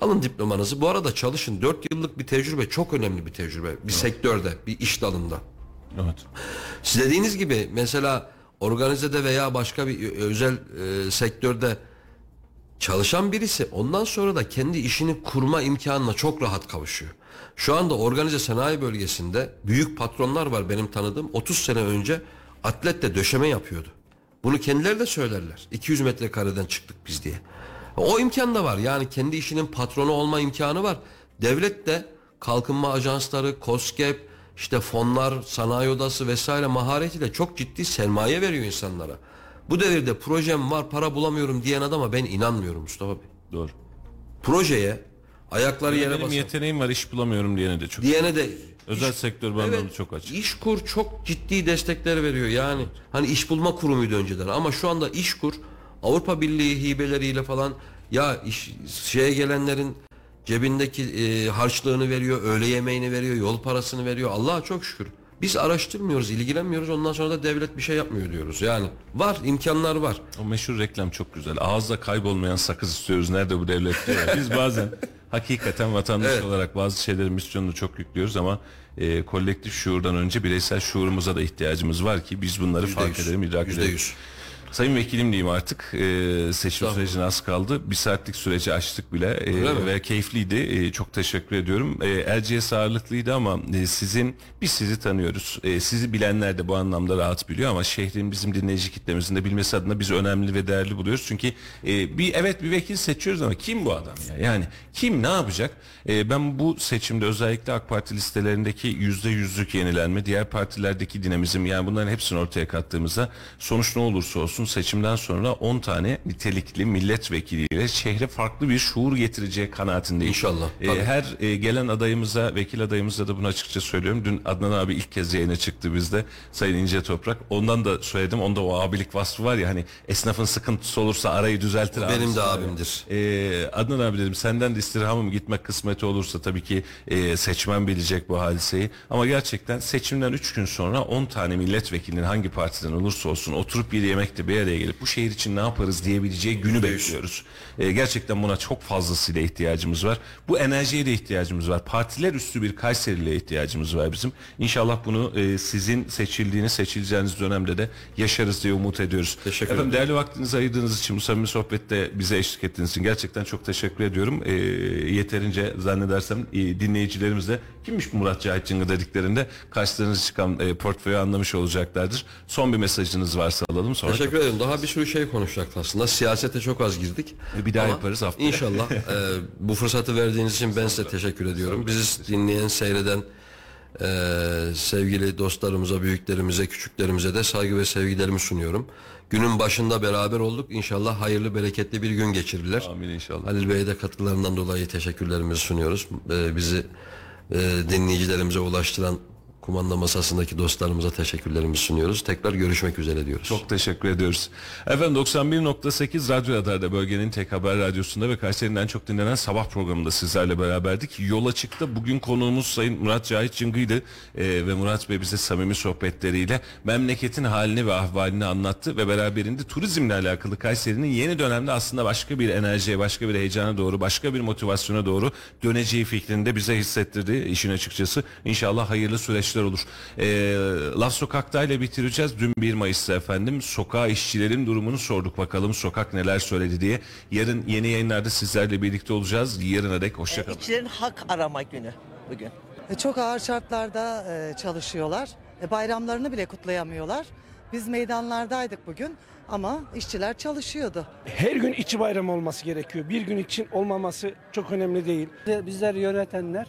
Alın diplomanızı. Bu arada çalışın. 4 yıllık bir tecrübe çok önemli bir tecrübe. Bir sektörde, bir iş dalında.
Evet.
Siz dediğiniz gibi mesela organizede veya başka bir özel e, sektörde çalışan birisi ondan sonra da kendi işini kurma imkanına çok rahat kavuşuyor. Şu anda organize sanayi bölgesinde büyük patronlar var benim tanıdığım. 30 sene önce atletle döşeme yapıyordu. Bunu kendileri de söylerler. 200 metrekareden çıktık biz diye. O imkan da var. Yani kendi işinin patronu olma imkanı var. Devlet de kalkınma ajansları, KOSGEB, işte fonlar, sanayi odası vesaire maharetiyle çok ciddi sermaye veriyor insanlara. Bu devirde projem var para bulamıyorum diyen adama ben inanmıyorum Mustafa Bey.
Doğru.
Projeye ayakları yere
Benim
basan
yeteneğim var iş bulamıyorum diyene de çok.
diyene de
Özel
iş-
sektör bu anlamda çok açık.
İşkur çok ciddi destekler veriyor yani. Hani iş bulma kurumuydu önceden ama şu anda İşkur Avrupa Birliği hibeleriyle falan ya iş, şeye gelenlerin cebindeki e, harçlığını veriyor, öğle yemeğini veriyor, yol parasını veriyor. Allah'a çok şükür. Biz araştırmıyoruz, ilgilenmiyoruz. Ondan sonra da devlet bir şey yapmıyor diyoruz. Yani var, imkanlar var.
O meşhur reklam çok güzel. Ağızda kaybolmayan sakız istiyoruz. Nerede bu devlet diyor. Biz bazen hakikaten vatandaş
Evet.
olarak bazı şeylerin misyonunu çok yüklüyoruz ama e, kolektif şuurdan önce bireysel şuurumuza da ihtiyacımız var ki biz bunları
Yüzde
fark
yüz.
edelim, idrak edelim.
yüz.
Sayın Vekilim diyeyim artık. Ee, seçim sürecine az kaldı. Bir saatlik süreci açtık bile
mi?
ve keyifliydi. Ee, çok teşekkür ediyorum. Ee, Erciyes ağırlıklıydı ama e, sizin biz sizi tanıyoruz. Ee, sizi bilenler de bu anlamda rahat biliyor ama şehrin bizim dinleyici kitlemizin de bilmesi adına biz önemli ve değerli buluyoruz. Çünkü e, bir evet bir vekil seçiyoruz ama kim bu adam ya? Yani kim ne yapacak? Ee, ben bu seçimde özellikle AK Parti listelerindeki yüzde yüzlük yenilenme, diğer partilerdeki dinamizm yani bunların hepsini ortaya kattığımızda sonuç ne olursa olsun seçimden sonra 10 tane nitelikli milletvekiliyle şehre farklı bir şuur getireceği kanaatindeyim.
İnşallah,
Ee,
tabii.
her e, gelen adayımıza, vekil adayımıza da bunu açıkça söylüyorum. Dün Adnan abi ilk kez yayına çıktı bizde. Sayın İnce Toprak. Ondan da söyledim. Onda o abilik vasfı var ya hani esnafın sıkıntısı olursa arayı düzeltir.
Benim
abisi
de abimdir.
Ee, Adnan abi dedim senden de istirhamım gitmek kısmeti olursa tabii ki e, seçmen bilecek bu hadiseyi. Ama gerçekten seçimden 3 gün sonra 10 tane milletvekilinin hangi partiden olursa olsun oturup bir bir araya gelip bu şehir için ne yaparız diyebileceği günü bekliyoruz. Ee, gerçekten buna çok fazlasıyla ihtiyacımız var. Bu enerjiye de ihtiyacımız var. Partiler üstü bir Kayseri'liye ihtiyacımız var bizim. İnşallah bunu e, sizin seçildiğiniz, seçileceğiniz dönemde de yaşarız diye umut ediyoruz.
Teşekkür
Efendim,
ederim.
Değerli vaktinizi ayırdığınız için, bu samimi sohbette bize eşlik ettiğiniz için gerçekten çok teşekkür ediyorum. Ee, yeterince zannedersem e, dinleyicilerimiz de kimmiş bu Murat Cahit Cıngı dediklerinde karşılarınıza çıkan e, portföyü anlamış olacaklardır. Son bir mesajınız varsa alalım sonra.
Teşekkür ederim. Daha bir sürü şey konuşacaktık aslında. Siyasete çok az girdik.
Bir daha
Ama
yaparız haftaya.
İnşallah. e, bu fırsatı verdiğiniz için ben size teşekkür ediyorum. Bizi dinleyen, seyreden e, sevgili dostlarımıza, büyüklerimize, küçüklerimize de saygı ve sevgilerimi sunuyorum. Günün başında beraber olduk. İnşallah hayırlı, bereketli bir gün geçirirler.
Amin inşallah.
Halil Bey'e de katkılarından dolayı teşekkürlerimizi sunuyoruz. E, bizi e, dinleyicilerimize ulaştıran kumanda masasındaki dostlarımıza teşekkürlerimizi sunuyoruz. Tekrar görüşmek üzere diyoruz.
Çok teşekkür ediyoruz. Efendim 91.8 Radyo Radar'da bölgenin tek haber radyosunda ve Kayseri'nin en çok dinlenen sabah programında sizlerle beraberdik. Yola çıktı. Bugün konuğumuz Sayın Murat Cahit Cıngı'ydı. Ee, ve Murat Bey bize samimi sohbetleriyle memleketin halini ve ahvalini anlattı ve beraberinde turizmle alakalı Kayseri'nin yeni dönemde aslında başka bir enerjiye, başka bir heyecana doğru, başka bir motivasyona doğru döneceği fikrini de bize hissettirdi işin açıkçası. İnşallah hayırlı süreçler olur. Ee, Laf Sokak'ta ile bitireceğiz. Dün 1 Mayıs'ta efendim sokağa işçilerin durumunu sorduk bakalım sokak neler söyledi diye. Yarın yeni yayınlarda sizlerle birlikte olacağız. Yarına dek hoşçakalın.
İşçilerin hak arama günü bugün.
E, Çok ağır şartlarda e, çalışıyorlar. E, Bayramlarını bile kutlayamıyorlar. Biz meydanlardaydık bugün ama işçiler çalışıyordu.
her gün içi bayram olması gerekiyor. Bir gün için olmaması çok önemli değil.
Bizler yönetenler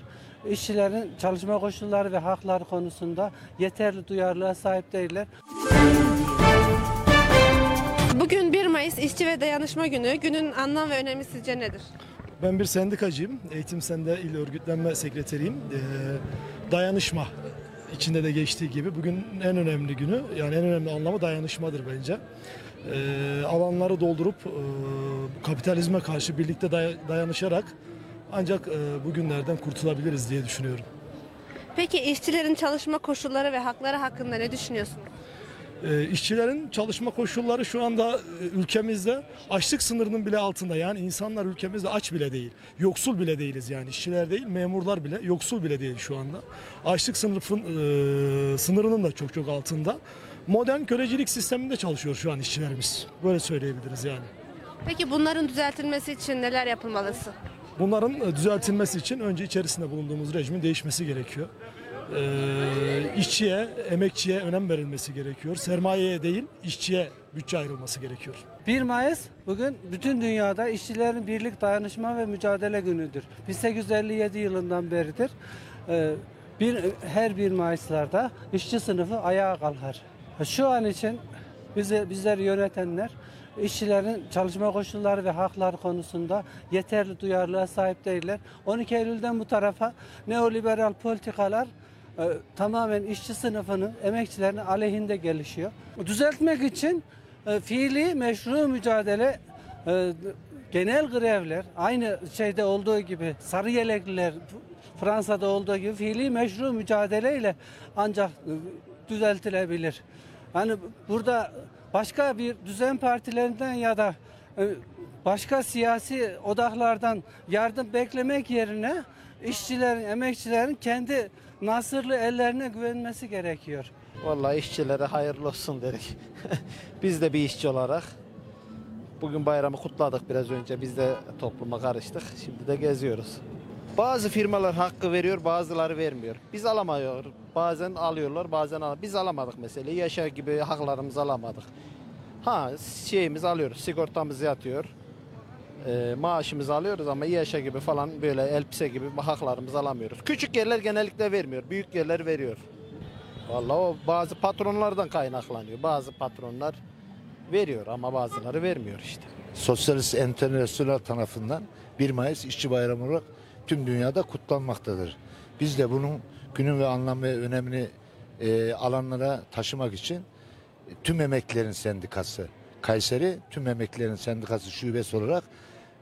işçilerin çalışma koşulları ve hakları konusunda yeterli duyarlılığa sahip değiller.
Bugün 1 Mayıs İşçi ve Dayanışma Günü. Günün anlam ve önemi sizce nedir?
Ben bir sendikacıyım. Eğitim Sende İl Örgütlenme Sekreteriyim. Ee, dayanışma içinde de geçtiği gibi bugün en önemli günü yani en önemli anlamı dayanışmadır bence. Ee, alanları doldurup e, kapitalizme karşı birlikte day- dayanışarak ancak e, bugünlerden kurtulabiliriz diye düşünüyorum.
Peki işçilerin çalışma koşulları ve hakları hakkında ne düşünüyorsunuz?
E, işçilerin çalışma koşulları şu anda e, ülkemizde açlık sınırının bile altında. Yani insanlar ülkemizde aç bile değil. Yoksul bile değiliz yani. işçiler değil, memurlar bile yoksul bile değil şu anda. Açlık sınıfın, e, sınırının da çok çok altında. Modern kölecilik sisteminde çalışıyor şu an işçilerimiz. Böyle söyleyebiliriz yani.
Peki bunların düzeltilmesi için neler yapılmalısı?
Bunların e, düzeltilmesi için önce içerisinde bulunduğumuz rejimin değişmesi gerekiyor. Ee, işçiye, emekçiye önem verilmesi gerekiyor. Sermayeye değil, işçiye bütçe ayrılması gerekiyor.
1 Mayıs bugün bütün dünyada işçilerin birlik dayanışma ve mücadele günüdür. 1857 yılından beridir e, bir, her 1 Mayıs'larda işçi sınıfı ayağa kalkar. Şu an için bizi, bizleri yönetenler işçilerin çalışma koşulları ve hakları konusunda yeterli duyarlılığa sahip değiller. 12 Eylül'den bu tarafa neoliberal politikalar e, tamamen işçi sınıfının, emekçilerin aleyhinde gelişiyor. Düzeltmek için e, fiili meşru mücadele e, genel grevler aynı şeyde olduğu gibi sarı yelekliler Fransa'da olduğu gibi fiili meşru mücadeleyle ancak e, düzeltilebilir. Hani burada başka bir düzen partilerinden ya da e, başka siyasi odaklardan yardım beklemek yerine işçilerin, emekçilerin kendi nasırlı ellerine güvenmesi gerekiyor.
Vallahi işçilere hayırlı olsun dedik. Biz de bir işçi olarak bugün bayramı kutladık biraz önce. Biz de topluma karıştık. Şimdi de geziyoruz. Bazı firmalar hakkı veriyor, bazıları vermiyor. Biz alamıyor. Bazen alıyorlar, bazen al. Biz alamadık mesela. Yaşa gibi haklarımızı alamadık. Ha şeyimiz alıyoruz, sigortamız yatıyor. Ee, maaşımızı alıyoruz ama yaşa gibi falan böyle elbise gibi haklarımızı alamıyoruz. Küçük yerler genellikle vermiyor, büyük yerler veriyor. Vallahi o bazı patronlardan kaynaklanıyor. Bazı patronlar veriyor ama bazıları vermiyor işte.
Sosyalist Enternasyonel tarafından 1 Mayıs İşçi Bayramı olarak tüm dünyada kutlanmaktadır. Biz de bunun günün ve anlam ve önemini e, alanlara taşımak için e, tüm emeklilerin sendikası Kayseri tüm emeklilerin sendikası şubesi olarak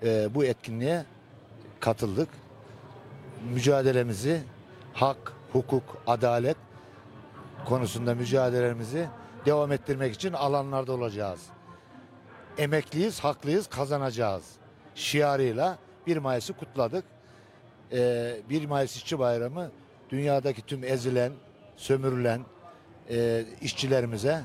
e, bu etkinliğe katıldık. Mücadelemizi hak, hukuk, adalet konusunda mücadelemizi devam ettirmek için alanlarda olacağız. Emekliyiz, haklıyız, kazanacağız. Şiarıyla 1 Mayıs'ı kutladık. Ee, 1 Mayıs İşçi Bayramı dünyadaki tüm ezilen, sömürülen e, işçilerimize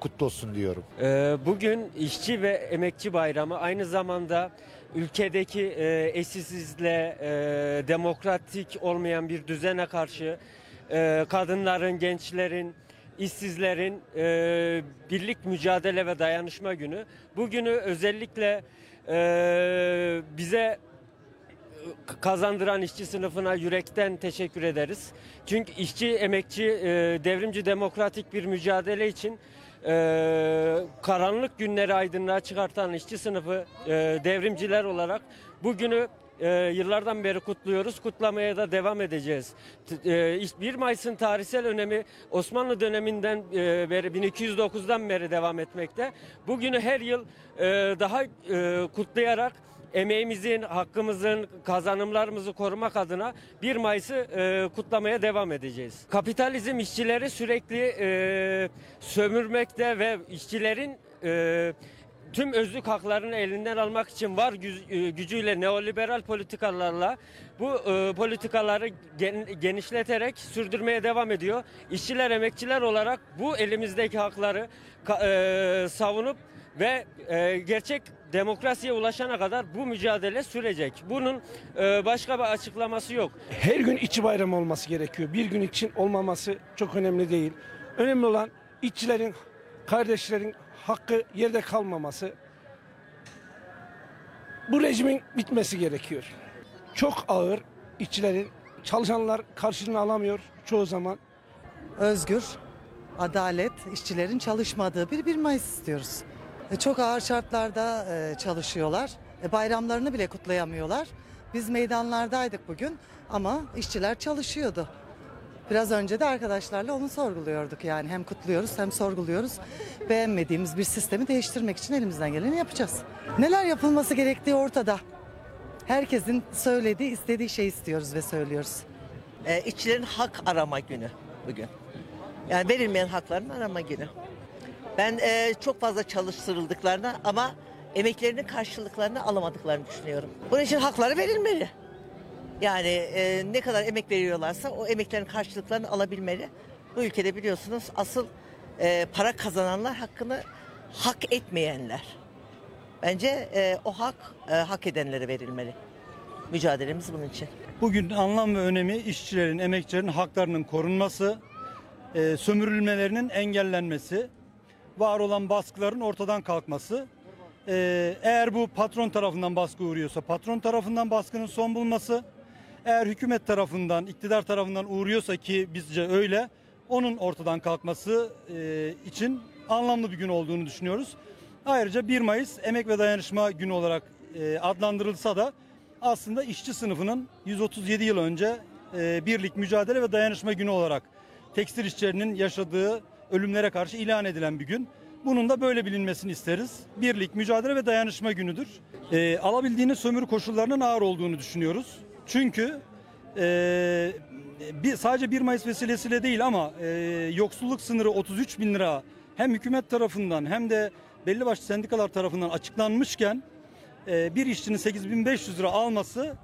kutlu olsun diyorum.
Ee, Bugün işçi ve emekçi bayramı aynı zamanda ülkedeki e, eşitsizliğe, e, demokratik olmayan bir düzene karşı e, kadınların, gençlerin, işsizlerin e, birlik mücadele ve dayanışma günü. Bugünü özellikle e, bize kazandıran işçi sınıfına yürekten teşekkür ederiz. Çünkü işçi, emekçi, e, devrimci demokratik bir mücadele için e, karanlık günleri aydınlığa çıkartan işçi sınıfı e, devrimciler olarak bugünü yıllardan beri kutluyoruz. Kutlamaya da devam edeceğiz. T- e, iş- 1 Mayıs'ın tarihsel önemi Osmanlı döneminden beri 1209'dan beri devam etmekte. Bugünü her yıl daha e, kutlayarak emeğimizin, hakkımızın, kazanımlarımızı korumak adına 1 Mayıs'ı e, kutlamaya devam edeceğiz. Kapitalizm işçileri sürekli e, sömürmekte ve işçilerin e, tüm özlük haklarını elinden almak için var e, gücüyle neoliberal politikalarla bu e, politikaları gen- genişleterek sürdürmeye devam ediyor. İşçiler, emekçiler olarak bu elimizdeki hakları e, savunup ve e, gerçek demokrasiye ulaşana kadar bu mücadele sürecek. Bunun e, başka bir açıklaması yok.
Her gün işçi bayramı olması gerekiyor. Bir gün için olmaması çok önemli değil. Önemli olan işçilerin, kardeşlerin hakkı yerde kalmaması. Bu rejimin bitmesi gerekiyor. Çok ağır işçilerin, çalışanlar karşılığını alamıyor çoğu zaman.
Özgür, adalet, işçilerin çalışmadığı bir 1 Mayıs istiyoruz. E, Çok ağır şartlarda e, çalışıyorlar. E, Bayramlarını bile kutlayamıyorlar. Biz meydanlardaydık bugün ama işçiler çalışıyordu. Biraz önce de arkadaşlarla onu sorguluyorduk yani. Hem kutluyoruz hem sorguluyoruz. Beğenmediğimiz bir sistemi değiştirmek için elimizden geleni yapacağız. Neler yapılması gerektiği ortada. Herkesin söylediği, istediği şey istiyoruz ve söylüyoruz.
Ee, işçilerin hak arama günü bugün. Yani verilmeyen hakların arama günü. Ben e, çok fazla çalıştırıldıklarını ama emeklerinin karşılıklarını alamadıklarını düşünüyorum. Bunun için hakları verilmeli. Yani e, ne kadar emek veriyorlarsa o emeklerin karşılıklarını alabilmeli. Bu ülkede biliyorsunuz asıl e, para kazananlar hakkını hak etmeyenler. Bence e, o hak e, hak edenlere verilmeli. Mücadelemiz bunun için.
Bugün anlam ve önemi işçilerin, emekçilerin haklarının korunması, e, sömürülmelerinin engellenmesi, var olan baskıların ortadan kalkması. E, eğer bu patron tarafından baskı uğruyorsa patron tarafından baskının son bulması, eğer hükümet tarafından, iktidar tarafından uğruyorsa ki bizce öyle, onun ortadan kalkması e, için anlamlı bir gün olduğunu düşünüyoruz. Ayrıca 1 Mayıs Emek ve Dayanışma Günü olarak e, adlandırılsa da aslında işçi sınıfının 137 yıl önce e, birlik, mücadele ve dayanışma günü olarak tekstil işçilerinin yaşadığı ölümlere karşı ilan edilen bir gün. Bunun da böyle bilinmesini isteriz. Birlik, mücadele ve dayanışma günüdür. E, alabildiğiniz sömürü koşullarının ağır olduğunu düşünüyoruz. Çünkü e, bir, sadece 1 Mayıs vesilesiyle değil ama e, yoksulluk sınırı 33 bin lira hem hükümet tarafından hem de belli başlı sendikalar tarafından açıklanmışken e, bir işçinin 8500 lira alması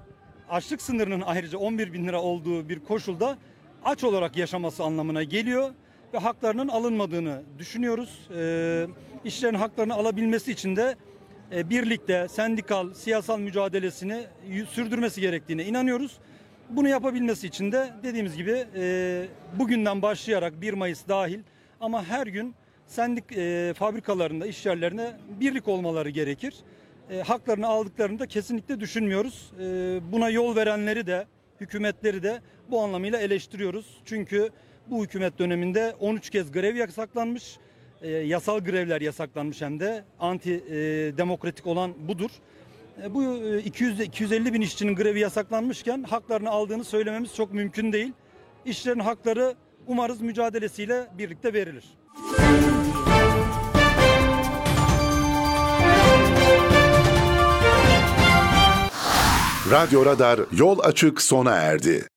açlık sınırının ayrıca 11 bin lira olduğu bir koşulda aç olarak yaşaması anlamına geliyor ve haklarının alınmadığını düşünüyoruz. E, işçilerin haklarını alabilmesi için de e, birlikte sendikal, siyasal mücadelesini sürdürmesi gerektiğine inanıyoruz. Bunu yapabilmesi için de dediğimiz gibi e, bugünden başlayarak 1 Mayıs dahil ama her gün sendik e, fabrikalarında, iş yerlerinde birlik olmaları gerekir. E, haklarını aldıklarını da kesinlikle düşünmüyoruz. E, buna yol verenleri de, hükümetleri de bu anlamıyla eleştiriyoruz. Çünkü bu hükümet döneminde 13 kez grev yasaklanmış. E, yasal grevler yasaklanmış hem de anti e, demokratik olan budur. E, Bu e, 200 250 bin işçinin grevi yasaklanmışken haklarını aldığını söylememiz çok mümkün değil. İşçilerin hakları umarız mücadelesiyle birlikte verilir.
Radyo Radar yol açık sona erdi.